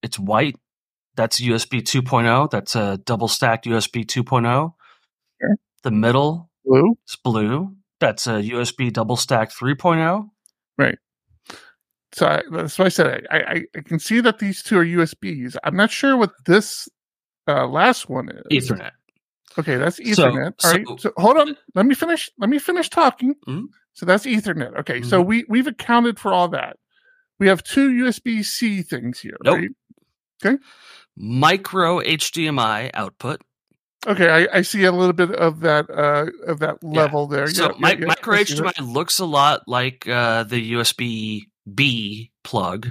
it's white. That's USB 2.0. That's a double stacked USB 2.0. Sure. The middle Blue. is blue. That's a USB double stacked 3.0. Right. So I, that's why I said I, I, I can see that these two are USBs. I'm not sure what this uh, last one is. Ethernet. Okay, that's So- Ethernet. All right. so- So hold on. Let me finish. Let me finish talking. Mhm. So that's Ethernet. Okay. So we we've accounted for all that. We have two USB C things here, Nope. right? Micro HDMI output. Okay, I, I see a little bit of that uh of that level there. So Yeah, mi- yeah, yeah, micro. HDMI looks a lot like uh, the USB B plug,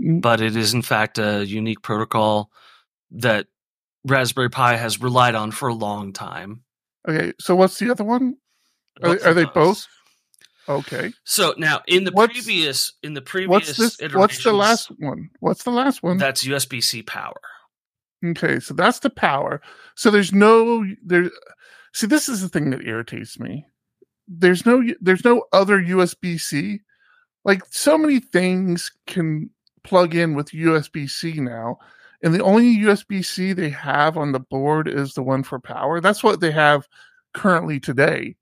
Mm. but it is in fact a unique protocol that Raspberry Pi has relied on for a long time. Okay, so what's the other one? Are, are they both? Okay. So now in the What's- previous in the previous What's this? What's the last one? What's the last one? That's USB C power. Okay, so that's the power. So there's no there. See, this is the thing that irritates me. There's no there's no other USB C. Like so many things can plug in with USB C now, and the only USB C they have on the board is the one for power. That's what they have currently today,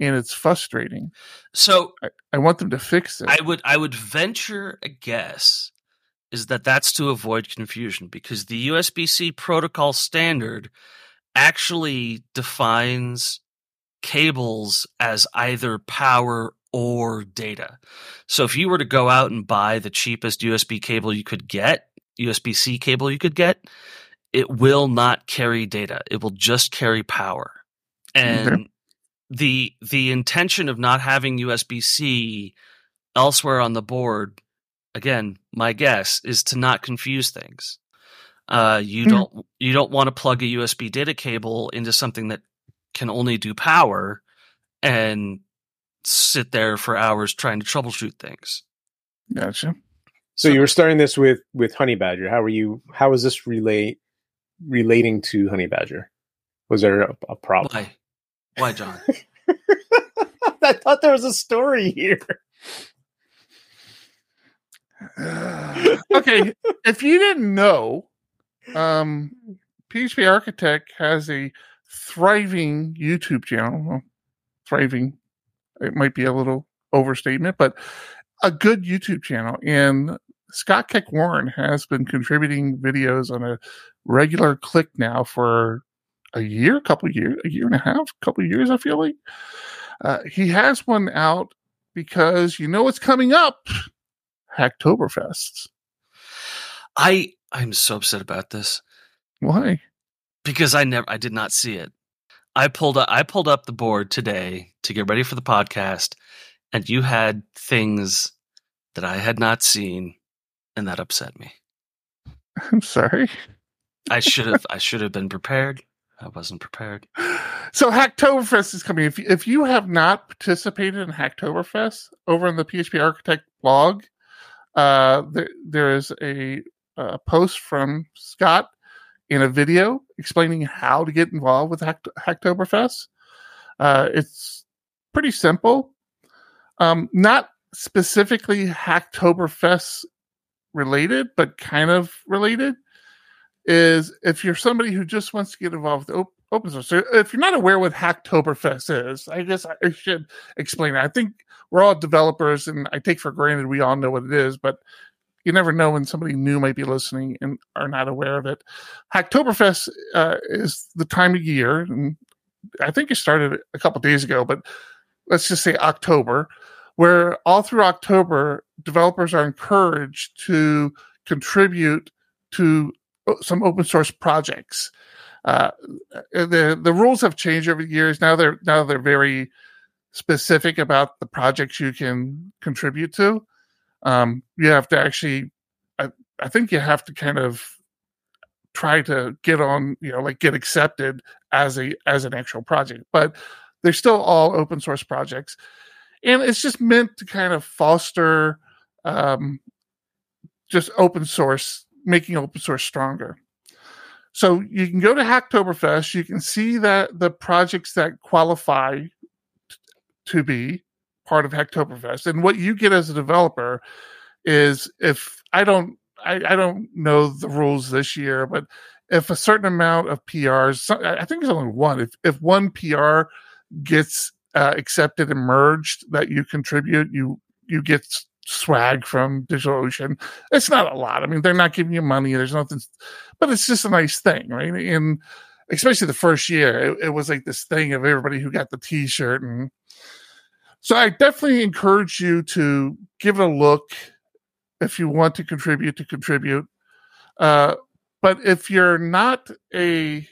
and it's frustrating. So I want them to fix it. I would I would venture a guess is that that's to avoid confusion because the USB-C protocol standard actually defines cables as either power or data. So if you were to go out and buy the cheapest USB cable you could get, USB-C cable you could get, it will not carry data. It will just carry power. And Okay. the the intention of not having USB-C elsewhere on the board, again, my guess is to not confuse things. Uh, you Mhm. don't you don't want to plug a USB data cable into something that can only do power and sit there for hours trying to troubleshoot things. gotcha. So you were starting this with with Honey Badger. How were you? How was this relate relating to Honey Badger? Was there a, a problem? Why? Why, John? I thought there was a story here. okay, if you didn't know, um, PHP Architect has a thriving YouTube channel. Well, thriving, it might be a little overstatement, but a good YouTube channel. And Scott Keck Warren has been contributing videos on a regular click now for a year, a couple years, a year and a half, a couple years, I feel like. Uh, he has one out because you know what's coming up Hacktoberfest. I I'm so upset about this Why? because I never I did not see it. I pulled up I pulled up the board today to get ready for the podcast, and you had things that I had not seen, and that upset me. I'm sorry. I should have I should have been prepared. I wasn't prepared. So Hacktoberfest is coming. If if you have not participated in Hacktoberfest over on the PHP Architect blog, uh, there, there is a, uh post from Scott in a video explaining how to get involved with Hack, Hacktoberfest. Uh, it's pretty simple. Um, not specifically Hacktoberfest related, but kind of related. Is if you're somebody who just wants to get involved with op- open source. So if you're not aware what Hacktoberfest is, I guess I should explain it. I think we're all developers, and I take for granted we all know what it is, but you never know when somebody new might be listening and are not aware of it. Hacktoberfest uh, is the time of year, and I think it started a couple days ago, but let's just say October, where all through October, developers are encouraged to contribute to uh, some open source projects. Uh, the the rules have changed over the years. Now they're now they're very specific about the projects you can contribute to. Um, you have to actually, I, I think you have to kind of try to get on, you know, like get accepted as a as an actual project. But they're still all open source projects, and it's just meant to kind of foster um, just open source, making open source stronger. So you can go to Hacktoberfest. You can see that the projects that qualify t- to be part of Hacktoberfest, and what you get as a developer is if I don't, I, I don't know the rules this year, but if a certain amount of PRs, I think there's only one. If if one PR gets uh, accepted and merged that you contribute, you you get swag from DigitalOcean. It's not a lot. I mean, they're not giving you money. There's nothing, but it's just a nice thing, right? And especially the first year, it, it was like this thing of everybody who got the T-shirt, and so I definitely encourage you to give it a look if you want to contribute to contribute. Uh, but if you're not a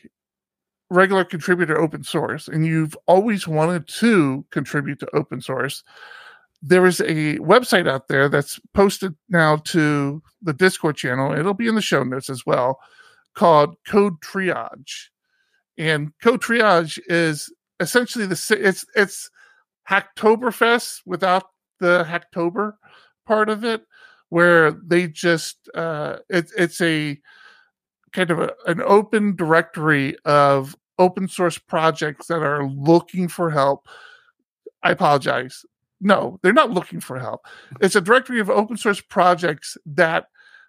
regular contributor open source and you've always wanted to contribute to open source, there is a website out there that's posted now to the Discord channel. It'll be in the show notes as well, called Code Triage. And Code Triage is essentially the it's it's Hacktoberfest without the Hacktober part of it, where they just uh, it, it's a kind of a, an open directory of open source projects that are looking for help. I apologize no, they're not looking for help. It's a directory of open source projects that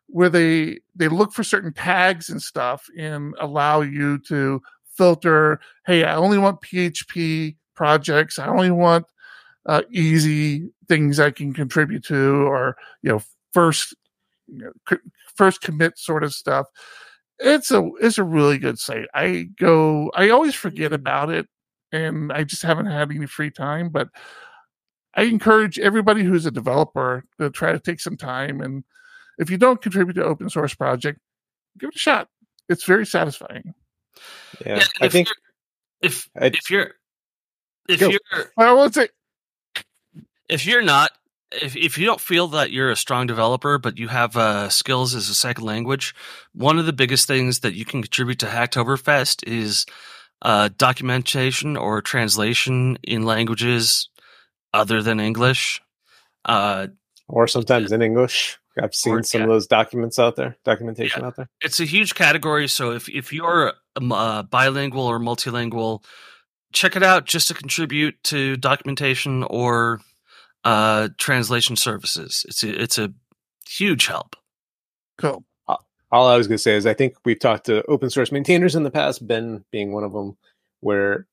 where they they look for certain tags and stuff and allow you to filter. Hey, I only want PHP projects. I only want uh, easy things I can contribute to, or you know, first you know, first commit sort of stuff. It's a it's a really good site. I go. I always forget about it, and I just haven't had any free time, but I encourage everybody who's a developer to try to take some time. And if you don't contribute to open source project, give it a shot. It's very satisfying. Yeah, yeah I think if if you're if go. you're well, let's say if you're not if if you don't feel that you're a strong developer, but you have uh, skills as a second language, one of the biggest things that you can contribute to Hacktoberfest is uh, documentation or translation in languages other than English. Uh, or sometimes in English. I've seen or, some yeah. of those documents out there, documentation yeah. out there. It's a huge category. So if, if you're uh, bilingual or multilingual, check it out just to contribute to documentation or uh, translation services. It's a, it's a huge help. Cool. All I was going to say is I think we've talked to open source maintainers in the past, Ben being one of them, where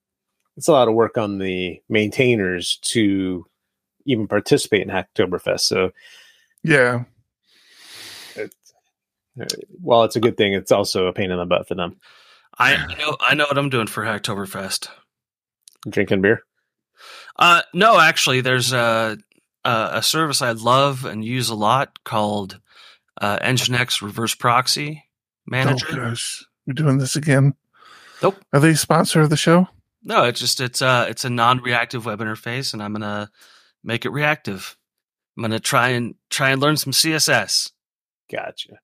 it's a lot of work on the maintainers to even participate in Hacktoberfest. So, yeah, it, while it's a good thing, it's also a pain in the butt for them. I know, I know what I'm doing for Hacktoberfest. Drinking beer. Uh, no, actually, there's a, a, a service I love and use a lot called uh, Nginx Reverse Proxy Manager. Oh gosh, we're doing this again. Nope. Are they sponsor of the show? No, it's just it's a it's a non-reactive web interface, and I'm gonna make it reactive. I'm gonna try and try and learn some CSS. Gotcha.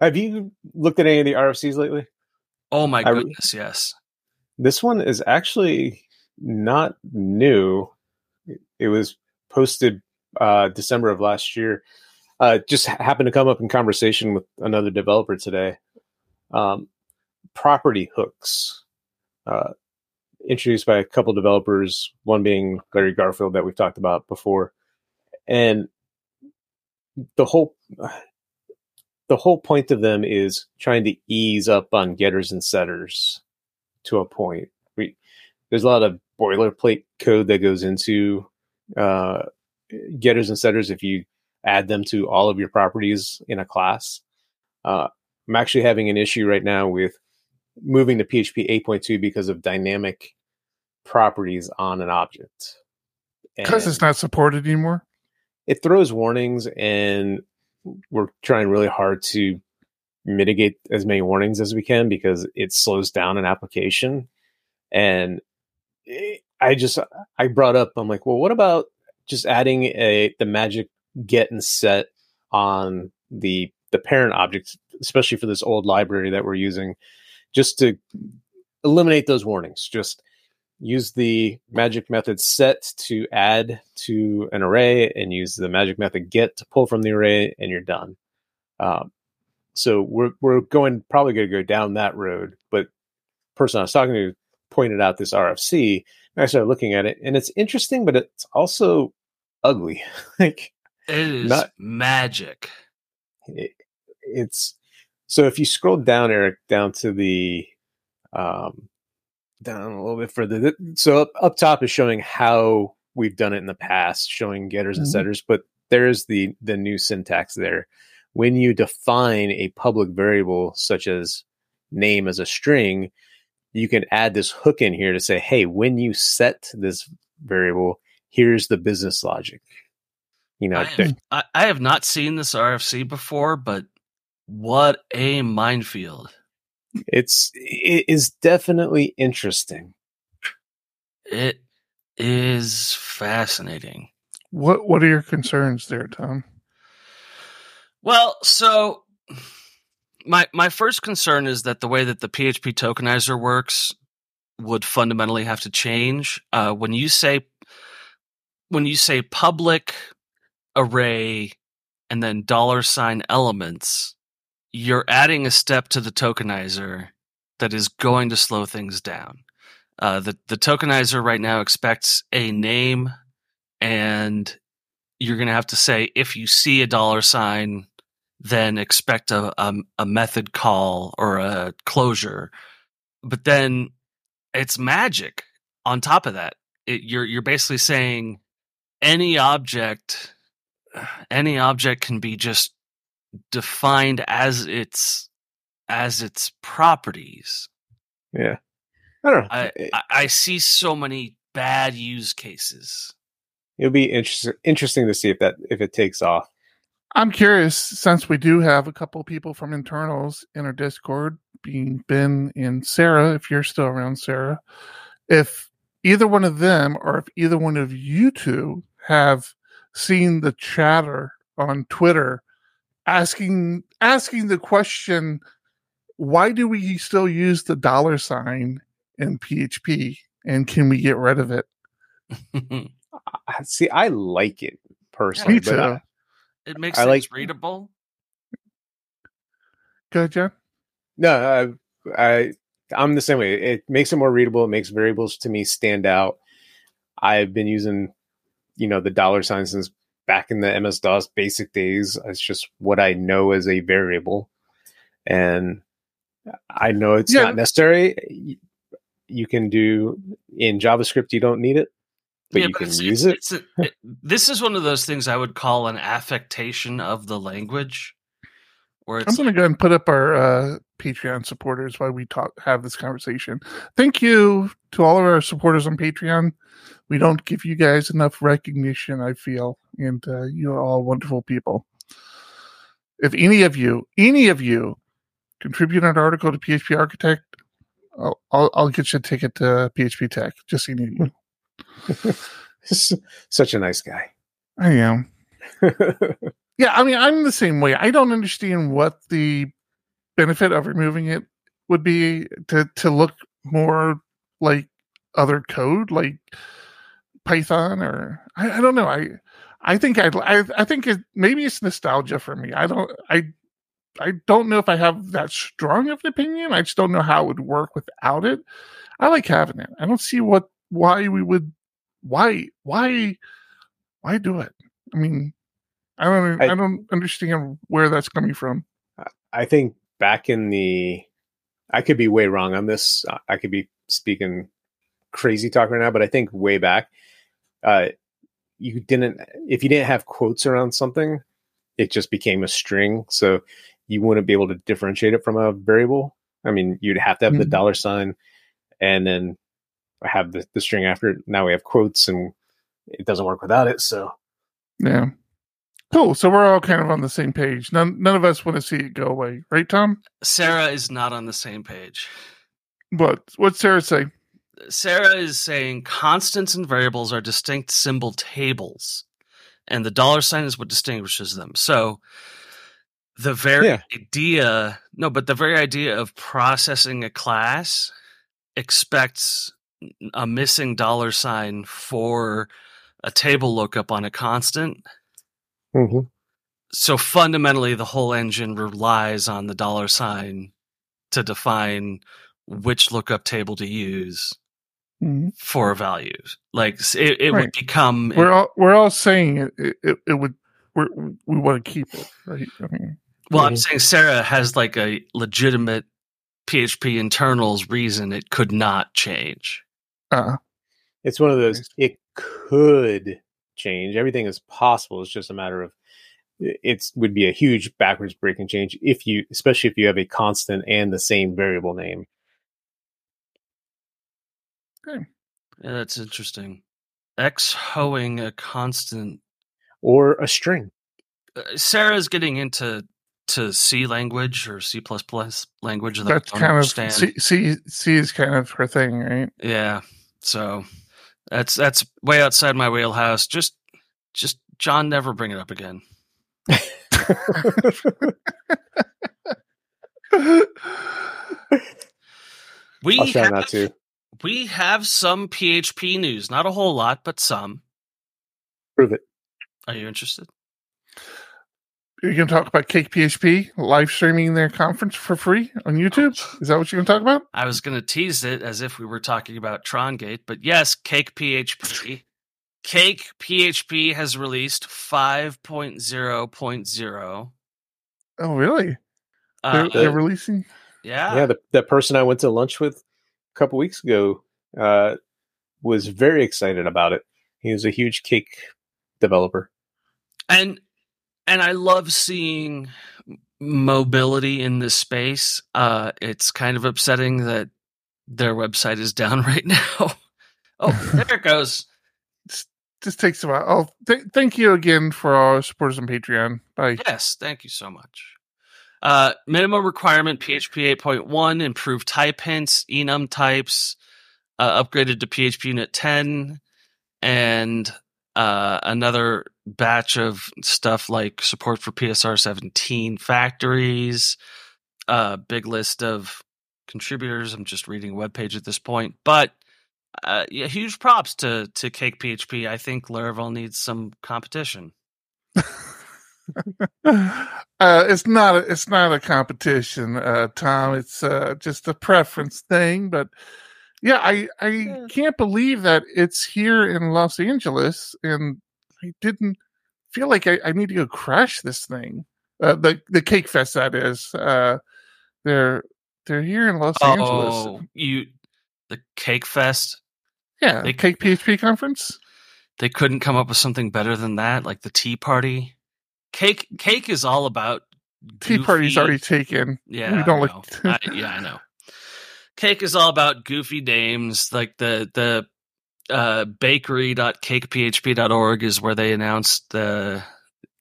Have you looked at any of the RFCs lately? Oh my goodness, I, yes. This one is actually not new. It was posted uh, December of last year. Uh, just happened to come up in conversation with another developer today. Um, property hooks. Uh, introduced by a couple developers, one being Larry Garfield that we've talked about before. And the whole the whole point of them is trying to ease up on getters and setters to a point. There's a lot of boilerplate code that goes into uh, getters and setters if you add them to all of your properties in a class. Uh, I'm actually having an issue right now with moving to PHP 8.2 because of dynamic properties on an object. Because it's not supported anymore? It throws warnings, and we're trying really hard to mitigate as many warnings as we can because it slows down an application. And I just, I brought up, I'm like, well, what about just adding a the magic get and set on the the parent object, especially for this old library that we're using, just to eliminate those warnings. Just use the magic method set to add to an array and use the magic method get to pull from the array and you're done. Um, so we're, we're going probably going to go down that road. But person I was talking to pointed out this RFC and I started looking at it and it's interesting, but it's also ugly. like it is not, magic. It, it's so if you scroll down, Eric, down to the um, down a little bit further. So up, up top is showing how we've done it in the past, showing getters mm-hmm. and setters, but there's the the new syntax there. When you define a public variable such as name as a string, you can add this hook in here to say, hey, when you set this variable, here's the business logic. You know, I have, I, I have not seen this RFC before, but what a minefield! It's it is definitely interesting. It is fascinating. What what are your concerns there, Tom? Well, so my my first concern is that the way that the PHP tokenizer works would fundamentally have to change. Uh, when you say when you say public array and then dollar sign elements, you're adding a step to the tokenizer that is going to slow things down. Uh, the the tokenizer right now expects a name, and you're going to have to say if you see a dollar sign, then expect a, a, a method call or a closure. But then it's magic. On top of that, it, you're you're basically saying any object, any object can be just defined as its as its properties. Yeah. I don't know. I, I, I see so many bad use cases. It'll be interesting interesting to see if that if it takes off. I'm curious since we do have a couple people from internals in our Discord, being Ben and Sarah, if you're still around, Sarah, if either one of them or if either one of you two have seen the chatter on Twitter asking asking the question why do we still use the dollar sign in PHP and can we get rid of it? See, I like it personally. Me too. I, it makes I like, readable. Go ahead, John. No, I, I I'm the same way. It makes it more readable. It makes variables to me stand out. I've been using, you know, the dollar sign since back in the MS DOS basic days. It's just what I know as a variable. And I know it's yeah. not necessary. You can do in JavaScript, you don't need it, but yeah, you but can use it's, it. It's a, it. This is one of those things I would call an affectation of the language. Where I'm going to go ahead and put up our uh, Patreon supporters while we talk have this conversation. Thank you to all of our supporters on Patreon we don't give you guys enough recognition, I feel, and uh, you're all wonderful people. If any of you, any of you, contribute an article to PHP Architect, I'll, I'll, I'll get you a ticket to php[tek]. Just any of you. Such a nice guy. I am. yeah, I mean, I'm the same way. I don't understand what the benefit of removing it would be to to look more like other code. Like Python or I, I don't know. I I think I I, I think it, maybe it's nostalgia for me. I don't I I don't know if I have that strong of an opinion. I just don't know how it would work without it. I like having it. I don't see what why we would why why why do it. I mean, I don't I, I don't understand where that's coming from. I think back in the I could be way wrong on this. I could be speaking crazy talk right now, but I think way back, uh, you didn't if you didn't have quotes around something, it just became a string. So you wouldn't be able to differentiate it from a variable. I mean, you'd have to have mm-hmm. the dollar sign and then have the, the string after it. Now we have quotes and it doesn't work without it. So yeah. Cool. So we're all kind of on the same page. None none of us want to see it go away, right, Tom? Sarah is not on the same page. What what's Sarah say? Sarah is saying constants and variables are distinct symbol tables, and the dollar sign is what distinguishes them. So the very yeah. idea, no, but the very idea of processing a class expects a missing dollar sign for a table lookup on a constant. Mm-hmm. So fundamentally, the whole engine relies on the dollar sign to define which lookup table to use mm-hmm. for values. Like it, it right. would become. We're all we're all saying it. It, it would. we we want to keep it, right? I mean, well. I'm saying Sarah has like a legitimate PHP internals reason it could not change. Uh, it's one of those. It could change. Everything is possible. It's just a matter of it would be a huge backwards breaking change if you, especially if you have a constant and the same variable name. Okay. Yeah, that's interesting. Echoing a constant or a string. Uh, Sarah's getting into to C language or C plus plus language that that's kind understand. of C, C C is kind of her thing, right? Yeah. So that's that's way outside my wheelhouse. Just just John, never bring it up again. we I'll try have, not to. We have some PHP news, not a whole lot, but some. Prove it. Are you interested? You're going to talk about Cake PHP live streaming their conference for free on YouTube? Is that what you're going to talk about? I was going to tease it as if we were talking about TronGate, but yes, Cake PHP. Cake PHP has released 5.0.0. Oh, really? Uh, they're, they're, releasing? Yeah. Yeah. The, the person I went to lunch with a couple weeks ago uh, was very excited about it. He was a huge cake developer. And and I love seeing mobility in this space. Uh, it's kind of upsetting that their website is down right now. oh, there it goes. Just takes a while. Oh, th- thank you again for our supporters on Patreon. Bye. Yes, thank you so much. Uh, minimum requirement PHP 8.1, improved type hints, enum types, uh, upgraded to PHP Unit 10, and uh, another batch of stuff like support for PSR 17 factories, a uh, big list of contributors. I'm just reading a web page at this point, but uh, yeah, huge props to to Cake PHP. I think Laravel needs some competition. uh, it's not a, it's not a competition, uh, Tom. It's uh, just a preference thing. But yeah, I I yeah. can't believe that it's here in Los Angeles, and I didn't feel like I, I need to go crash this thing. Uh, the the Cake Fest that is. Uh, they're they're here in Los oh, Angeles. You the Cake Fest? Yeah, the Cake PHP conference. They couldn't come up with something better than that, like the Tea Party. Cake Cake is all about Tea goofy, Party's already taken. Yeah, we don't like. I, yeah, I know. Cake is all about goofy names, like the the uh, bakery.cakephp.org is where they announced the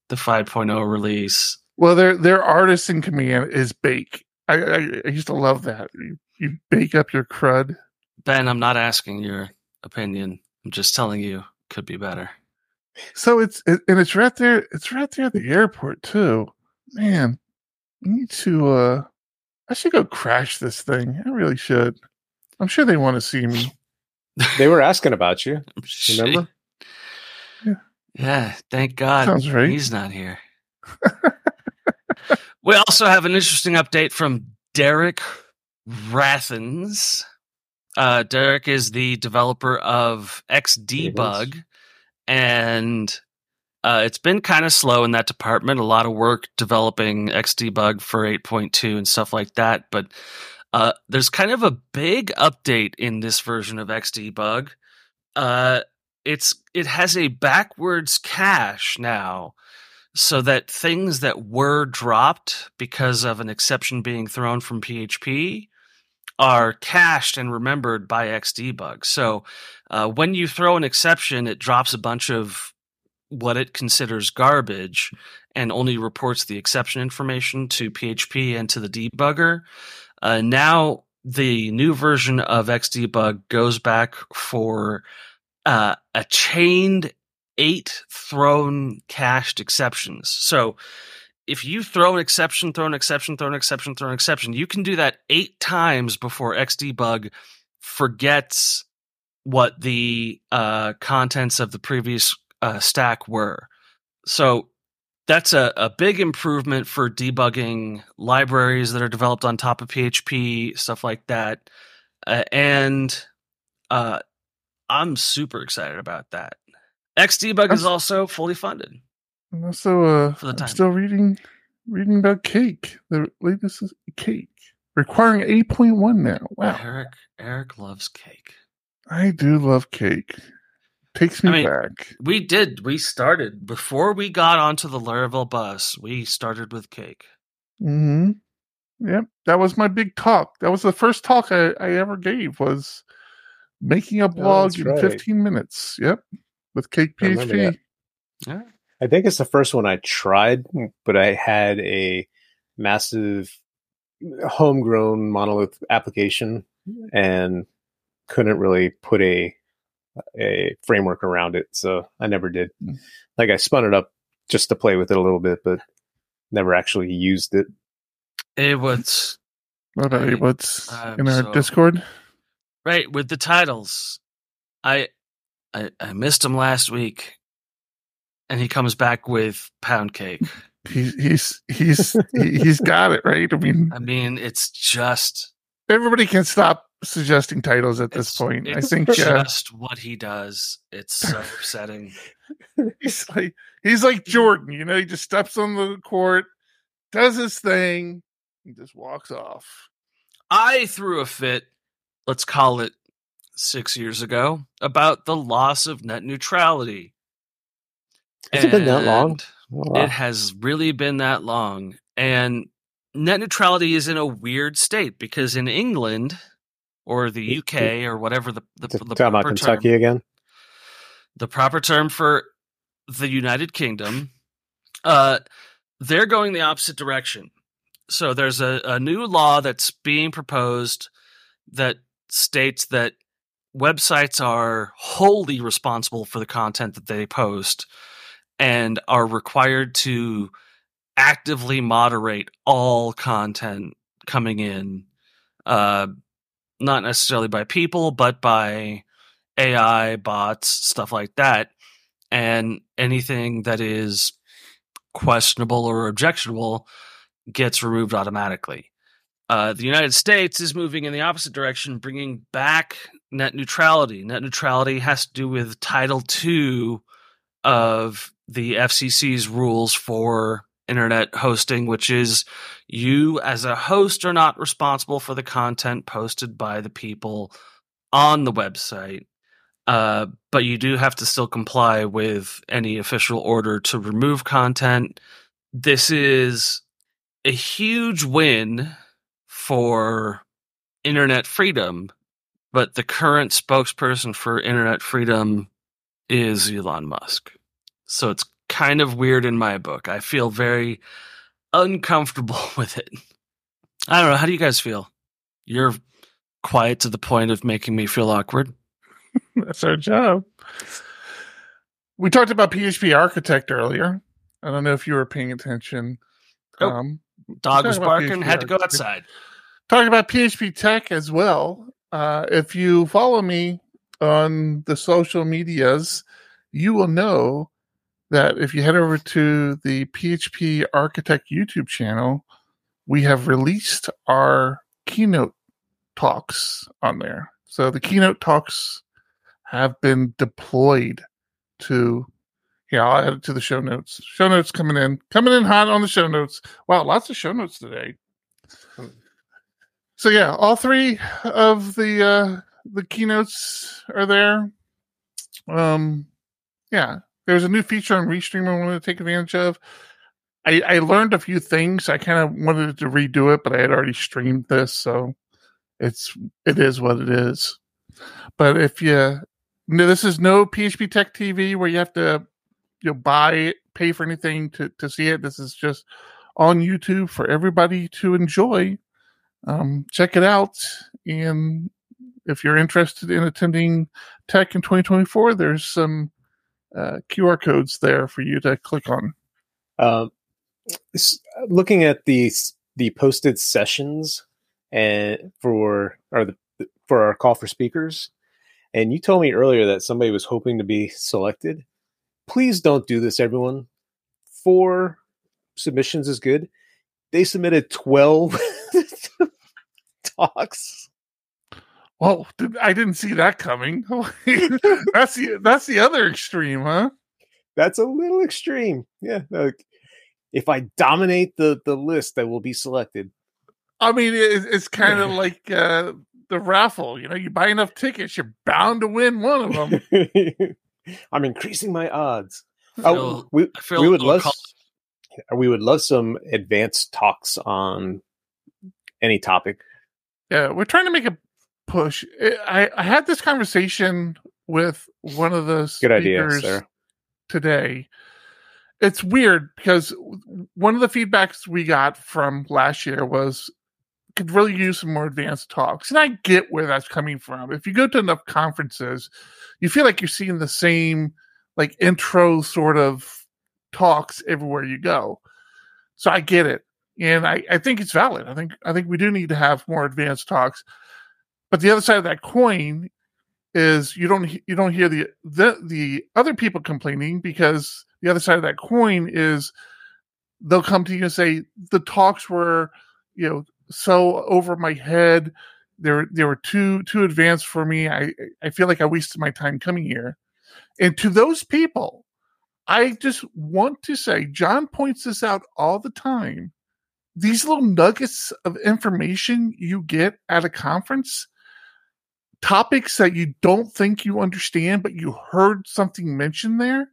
the 5.0 release. Well, their their artisan command is Bake. I, I, I used to love that. You, you bake up your crud. Ben, I'm not asking your opinion. I'm just telling you could be better. So it's it, and it's right there. It's right there at the airport too. Man, I need to. uh I should go crash this thing. I really should. I'm sure they want to see me. They were asking about you. Remember? Yeah. yeah. Thank God. Sounds right. He's not here. we also have an interesting update from Derick Rethans. Uh, Derek is the developer of Xdebug, and uh, it's been kind of slow in that department. A lot of work developing Xdebug for 8.2 and stuff like that. But Uh, there's kind of a big update in this version of XDebug. Uh, it's it has a backwards cache now, so that things that were dropped because of an exception being thrown from PHP are cached and remembered by XDebug. So uh, when you throw an exception, it drops a bunch of what it considers garbage and only reports the exception information to PHP and to the debugger. Uh, now the new version of XDebug goes back for uh, a chained eight thrown cached exceptions. So if you throw an exception, throw an exception, throw an exception, throw an exception, you can do that eight times before XDebug forgets what the uh, contents of the previous uh, stack were. So that's a, a big improvement for debugging libraries that are developed on top of PHP, stuff like that. Uh, and uh, I'm super excited about that. XDebug is also fully funded. I'm also uh, For the I'm time. still reading reading about Cake. The latest is Cake, requiring 8.1 now. Wow, Eric Eric loves cake. I do love Cake. Takes me I mean- back. We did. We started before we got onto the Laravel bus. We started with cake. hmm Yep, that was my big talk. That was the first talk I, I ever gave. Was making a blog that's in right. 15 minutes. Yep, with Cake I remember PHP. that. I think it's the first one I tried, but I had a massive homegrown monolith application and couldn't really put a a framework around it, so I never did. Mm. Like I spun it up just to play with it a little bit, but never actually used it. It was What about I- What's I'm in our so- Discord? right with the titles. I I, I missed him last week, and he comes back with pound cake. He's he's he's he's got it right. I mean, I mean, it's just everybody can stop suggesting titles at this it's- point. I it's think uh, just what he does. It's so upsetting. he's like he's like Jordan. You know, he just steps on the court, does his thing, and just walks off. I threw a fit, let's call it six years ago, about the loss of net neutrality. Has it been that long? Oh, wow. It has really been that long. And net neutrality is in a weird state because in England or the UK or whatever the, the, the Talking about Kentucky term, again. the proper term for the United Kingdom, uh, they're going the opposite direction. So there's a, a new law that's being proposed that states that websites are wholly responsible for the content that they post and are required to actively moderate all content coming in, uh, not necessarily by people, but by AI, bots, stuff like that. And anything that is questionable or objectionable gets removed automatically. Uh, the United States is moving in the opposite direction, bringing back net neutrality. Net neutrality has to do with Title II of the FCC's rules for internet hosting, which is you as a host are not responsible for the content posted by the people on the website. Uh, but you do have to still comply with any official order to remove content. This is a huge win for internet freedom, but the current spokesperson for internet freedom is Elon Musk. So it's kind of weird in my book. I feel very uncomfortable with it. I don't know. How do you guys feel? You're quiet to the point of making me feel awkward. That's our job. We talked about php[architect] earlier. I don't know if you were paying attention. Oh. Um, Dog was barking, PHP had to go architect. outside. talking about php[tek] as well. Uh, if you follow me on the social medias, you will know that if you head over to the php[architect] YouTube channel, we have released our keynote talks on there. So the keynote talks have been deployed to yeah, I'll add it to the show notes. Show notes coming in, coming in hot on the show notes. Wow, lots of show notes today. So yeah, all three of the uh, the keynotes are there. Um, yeah, there's a new feature on Restream I wanted to take advantage of. I, I learned a few things. I kind of wanted to redo it, but I had already streamed this, so it's it is what it is. But if you no, this is no php[tek] TV where you have to you know buy pay for anything to to see it. This is just on YouTube for everybody to enjoy. Um, check it out, and if you're interested in attending Tek in 2024, there's some uh, QR codes there for you to click on. Um, looking at the the posted sessions and for or the for our call for speakers, and you told me earlier that somebody was hoping to be selected. Please don't do this, everyone. Four submissions is good. They submitted twelve talks. Well, I didn't see that coming. that's the that's the other extreme, huh? That's a little extreme. Yeah. Like, if I dominate the the list, I will be selected. I mean, it, it's kind of like uh, the raffle. You know, you buy enough tickets, you're bound to win one of them. I'm increasing my odds. oh, we, we would love we would love some advanced talks on any topic. Yeah, we're trying to make a push. Eh, I, I had this conversation with one of the good idea sir. today. It's weird because one of the feedbacks we got from last year was could really use some more advanced talks. And I get where that's coming from. If you go to enough conferences, you feel like you're seeing the same like intro sort of talks everywhere you go. So I get it. And I, I think it's valid. I think I think we do need to have more advanced talks. But the other side of that coin is you don't you don't hear the the the other people complaining because the other side of that coin is they'll come to you and say the talks were you know so over my head. They were they were too too advanced for me. I I feel like I wasted my time coming here. And to those people, I just want to say, John points this out all the time. These little nuggets of information you get at a conference, topics that you don't think you understand, but you heard something mentioned there,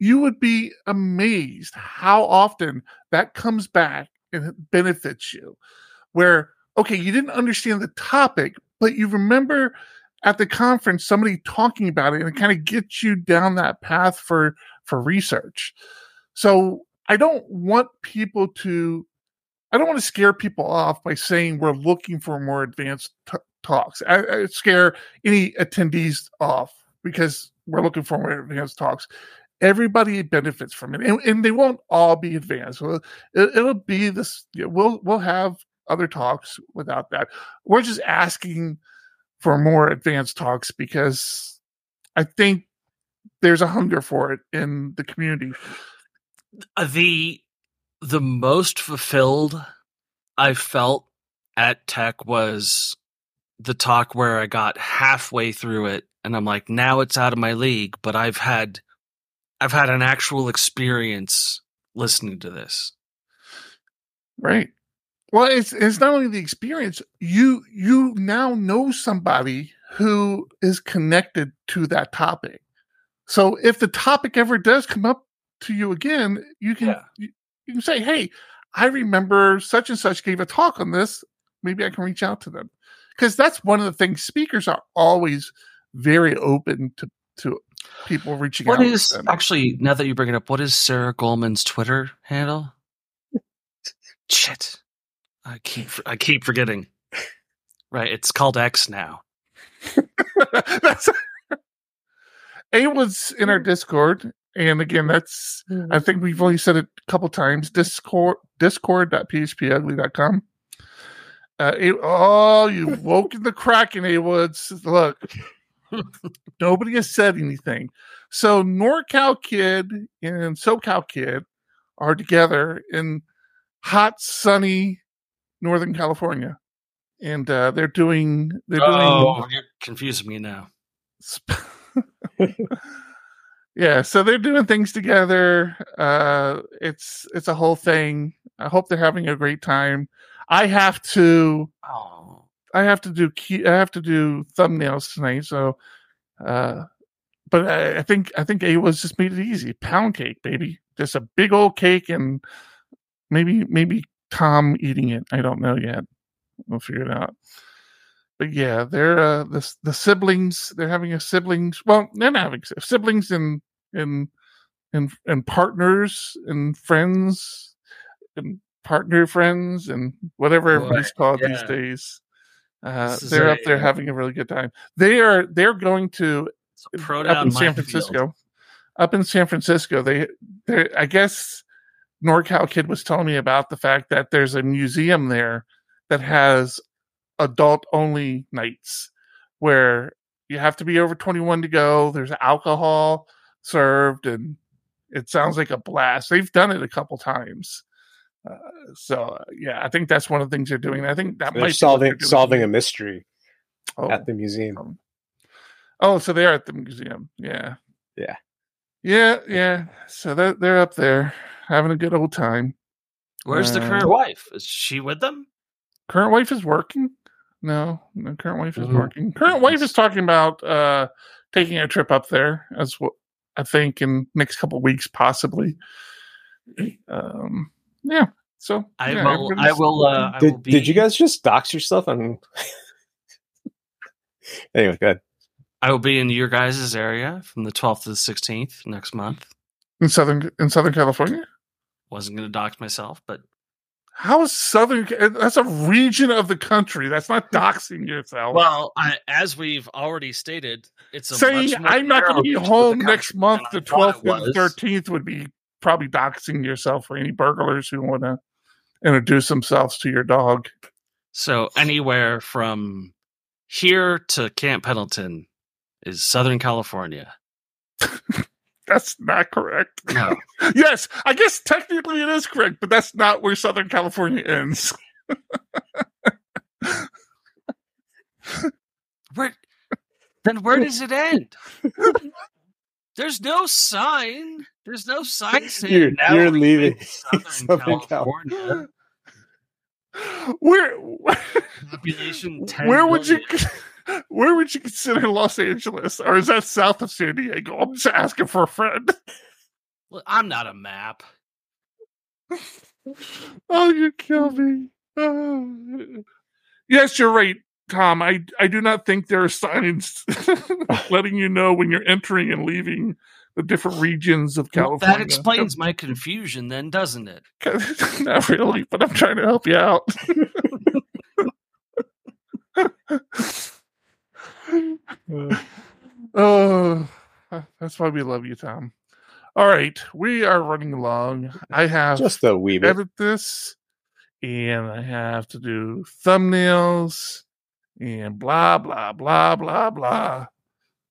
you would be amazed how often that comes back and benefits you where okay, you didn't understand the topic, but you remember at the conference somebody talking about it and it kind of gets you down that path for for research. So I don't want people to I don't want to scare people off by saying we're looking for more advanced t- talks. I, I, scare any attendees off because we're looking for more advanced talks. Everybody benefits from it, and, and they won't all be advanced. It, will be this. We'll we'll have other talks without that. We're just asking for more advanced talks because I think there's a hunger for it in the community. Uh, the the most fulfilled I felt at Tek was the talk where I got halfway through it and I'm like, now it's out of my league, but I've had I've had an actual experience listening to this. Right. Well, it's it's not only the experience. You you now know somebody who is connected to that topic. So if the topic ever does come up to you again, you can yeah. you, you can say, "Hey, I remember such and such gave a talk on this. Maybe I can reach out to them." Because that's one of the things speakers are always very open to to people reaching what out. What is actually now that you bring it up? What is Sara Golemon's Twitter handle? Shit. I keep I keep forgetting. Right, it's called X now. that's A was in our Discord, and again, that's I mm-hmm. think we've only said it a couple times. Discord discord.phpugly.com. Uh, a, oh, you woke in the Kraken, A Woods. Look, nobody has said anything. So NorCal Kid and SoCal Kid are together in hot, sunny Northern California, and uh, they're doing they're doing. Oh, you're confusing me now. yeah, so they're doing things together. Uh, it's it's a whole thing. I hope they're having a great time. I have to Oh, I have to do key I have to do thumbnails tonight, so uh but I, I think I think Ayla's just made it easy. Pound cake, baby. Just a big old cake and maybe maybe Tom eating it. I don't know yet. We'll figure it out. But yeah, they're uh the the siblings, they're having a siblings well, they're not having siblings and and and and partners and friends and partner friends and whatever everybody's called these days. Uh, they're a, up there uh, having a really good time. They are they're going to pro up in San. Francisco. Up in San Francisco, they they I guess NorCal Kid was telling me about the fact that there's a museum there that has adult only nights where you have to be over 21 to go. There's alcohol served, and it sounds like a blast. They've done it a couple times. Uh, so uh, yeah, I think that's one of the things they're doing. I think that They're might solving they're solving a mystery Oh. at the museum. Um, Oh, so they are at the museum. Yeah. Yeah. Yeah, yeah. So they're they're up there having a good old time. Where's the Uh, current wife? Is she with them? Current wife is working. No, no current wife is Ooh. working. Current wife is talking about uh taking a trip up there as well. I think in next couple of weeks, possibly. Um, yeah. So I yeah, will. I will. Uh, I will Did, be, did you guys just dox yourself? on anyway, good. I will be in your guys' area from the 12th to the 16th next month. in southern in Southern California. Wasn't going to dox myself, but How is Southern? That's a region of the country. That's not doxing yourself. well, I, as we've already stated, it's a saying much more I'm not going to be home region of the next month, the I thought it 12th and 13th would be probably doxing yourself for any burglars who want to introduce themselves to your dog. So anywhere from here to Camp Pendleton is Southern California. That's not correct. No, yes, I guess technically it is correct, but that's not where Southern California ends. where then where does it end? There's no sign. There's no sign saying You're- now you're leaving in Southern, Southern California. Where Population 10 where would you where would you consider Los Angeles, or is that south of San Diego? I'm just asking for a friend. Look, I'm not a map. Oh, you kill me. Oh. Yes, you're right, Tom. I I do not think there are signs letting you know when you're entering and leaving the different regions of Well, California. that explains my confusion, then, doesn't it? not really, but I'm trying to help you out. oh, that's why we love you, Tom. All right, we are running along. I have Just a wee bit. edit this and I have to do thumbnails and blah blah blah blah blah.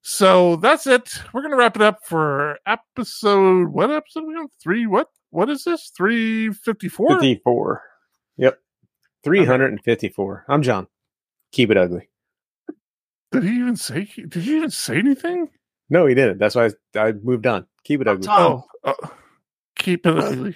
So that's it. We're gonna wrap it up for episode what episode are we on? Three what what is this? Three fifty four? 54. Yep. 354. I'm John. Keep it ugly. Did he even say did he even say anything? No, he didn't. That's why I, I moved on. Keep it ugly. Oh, oh keep it ugly.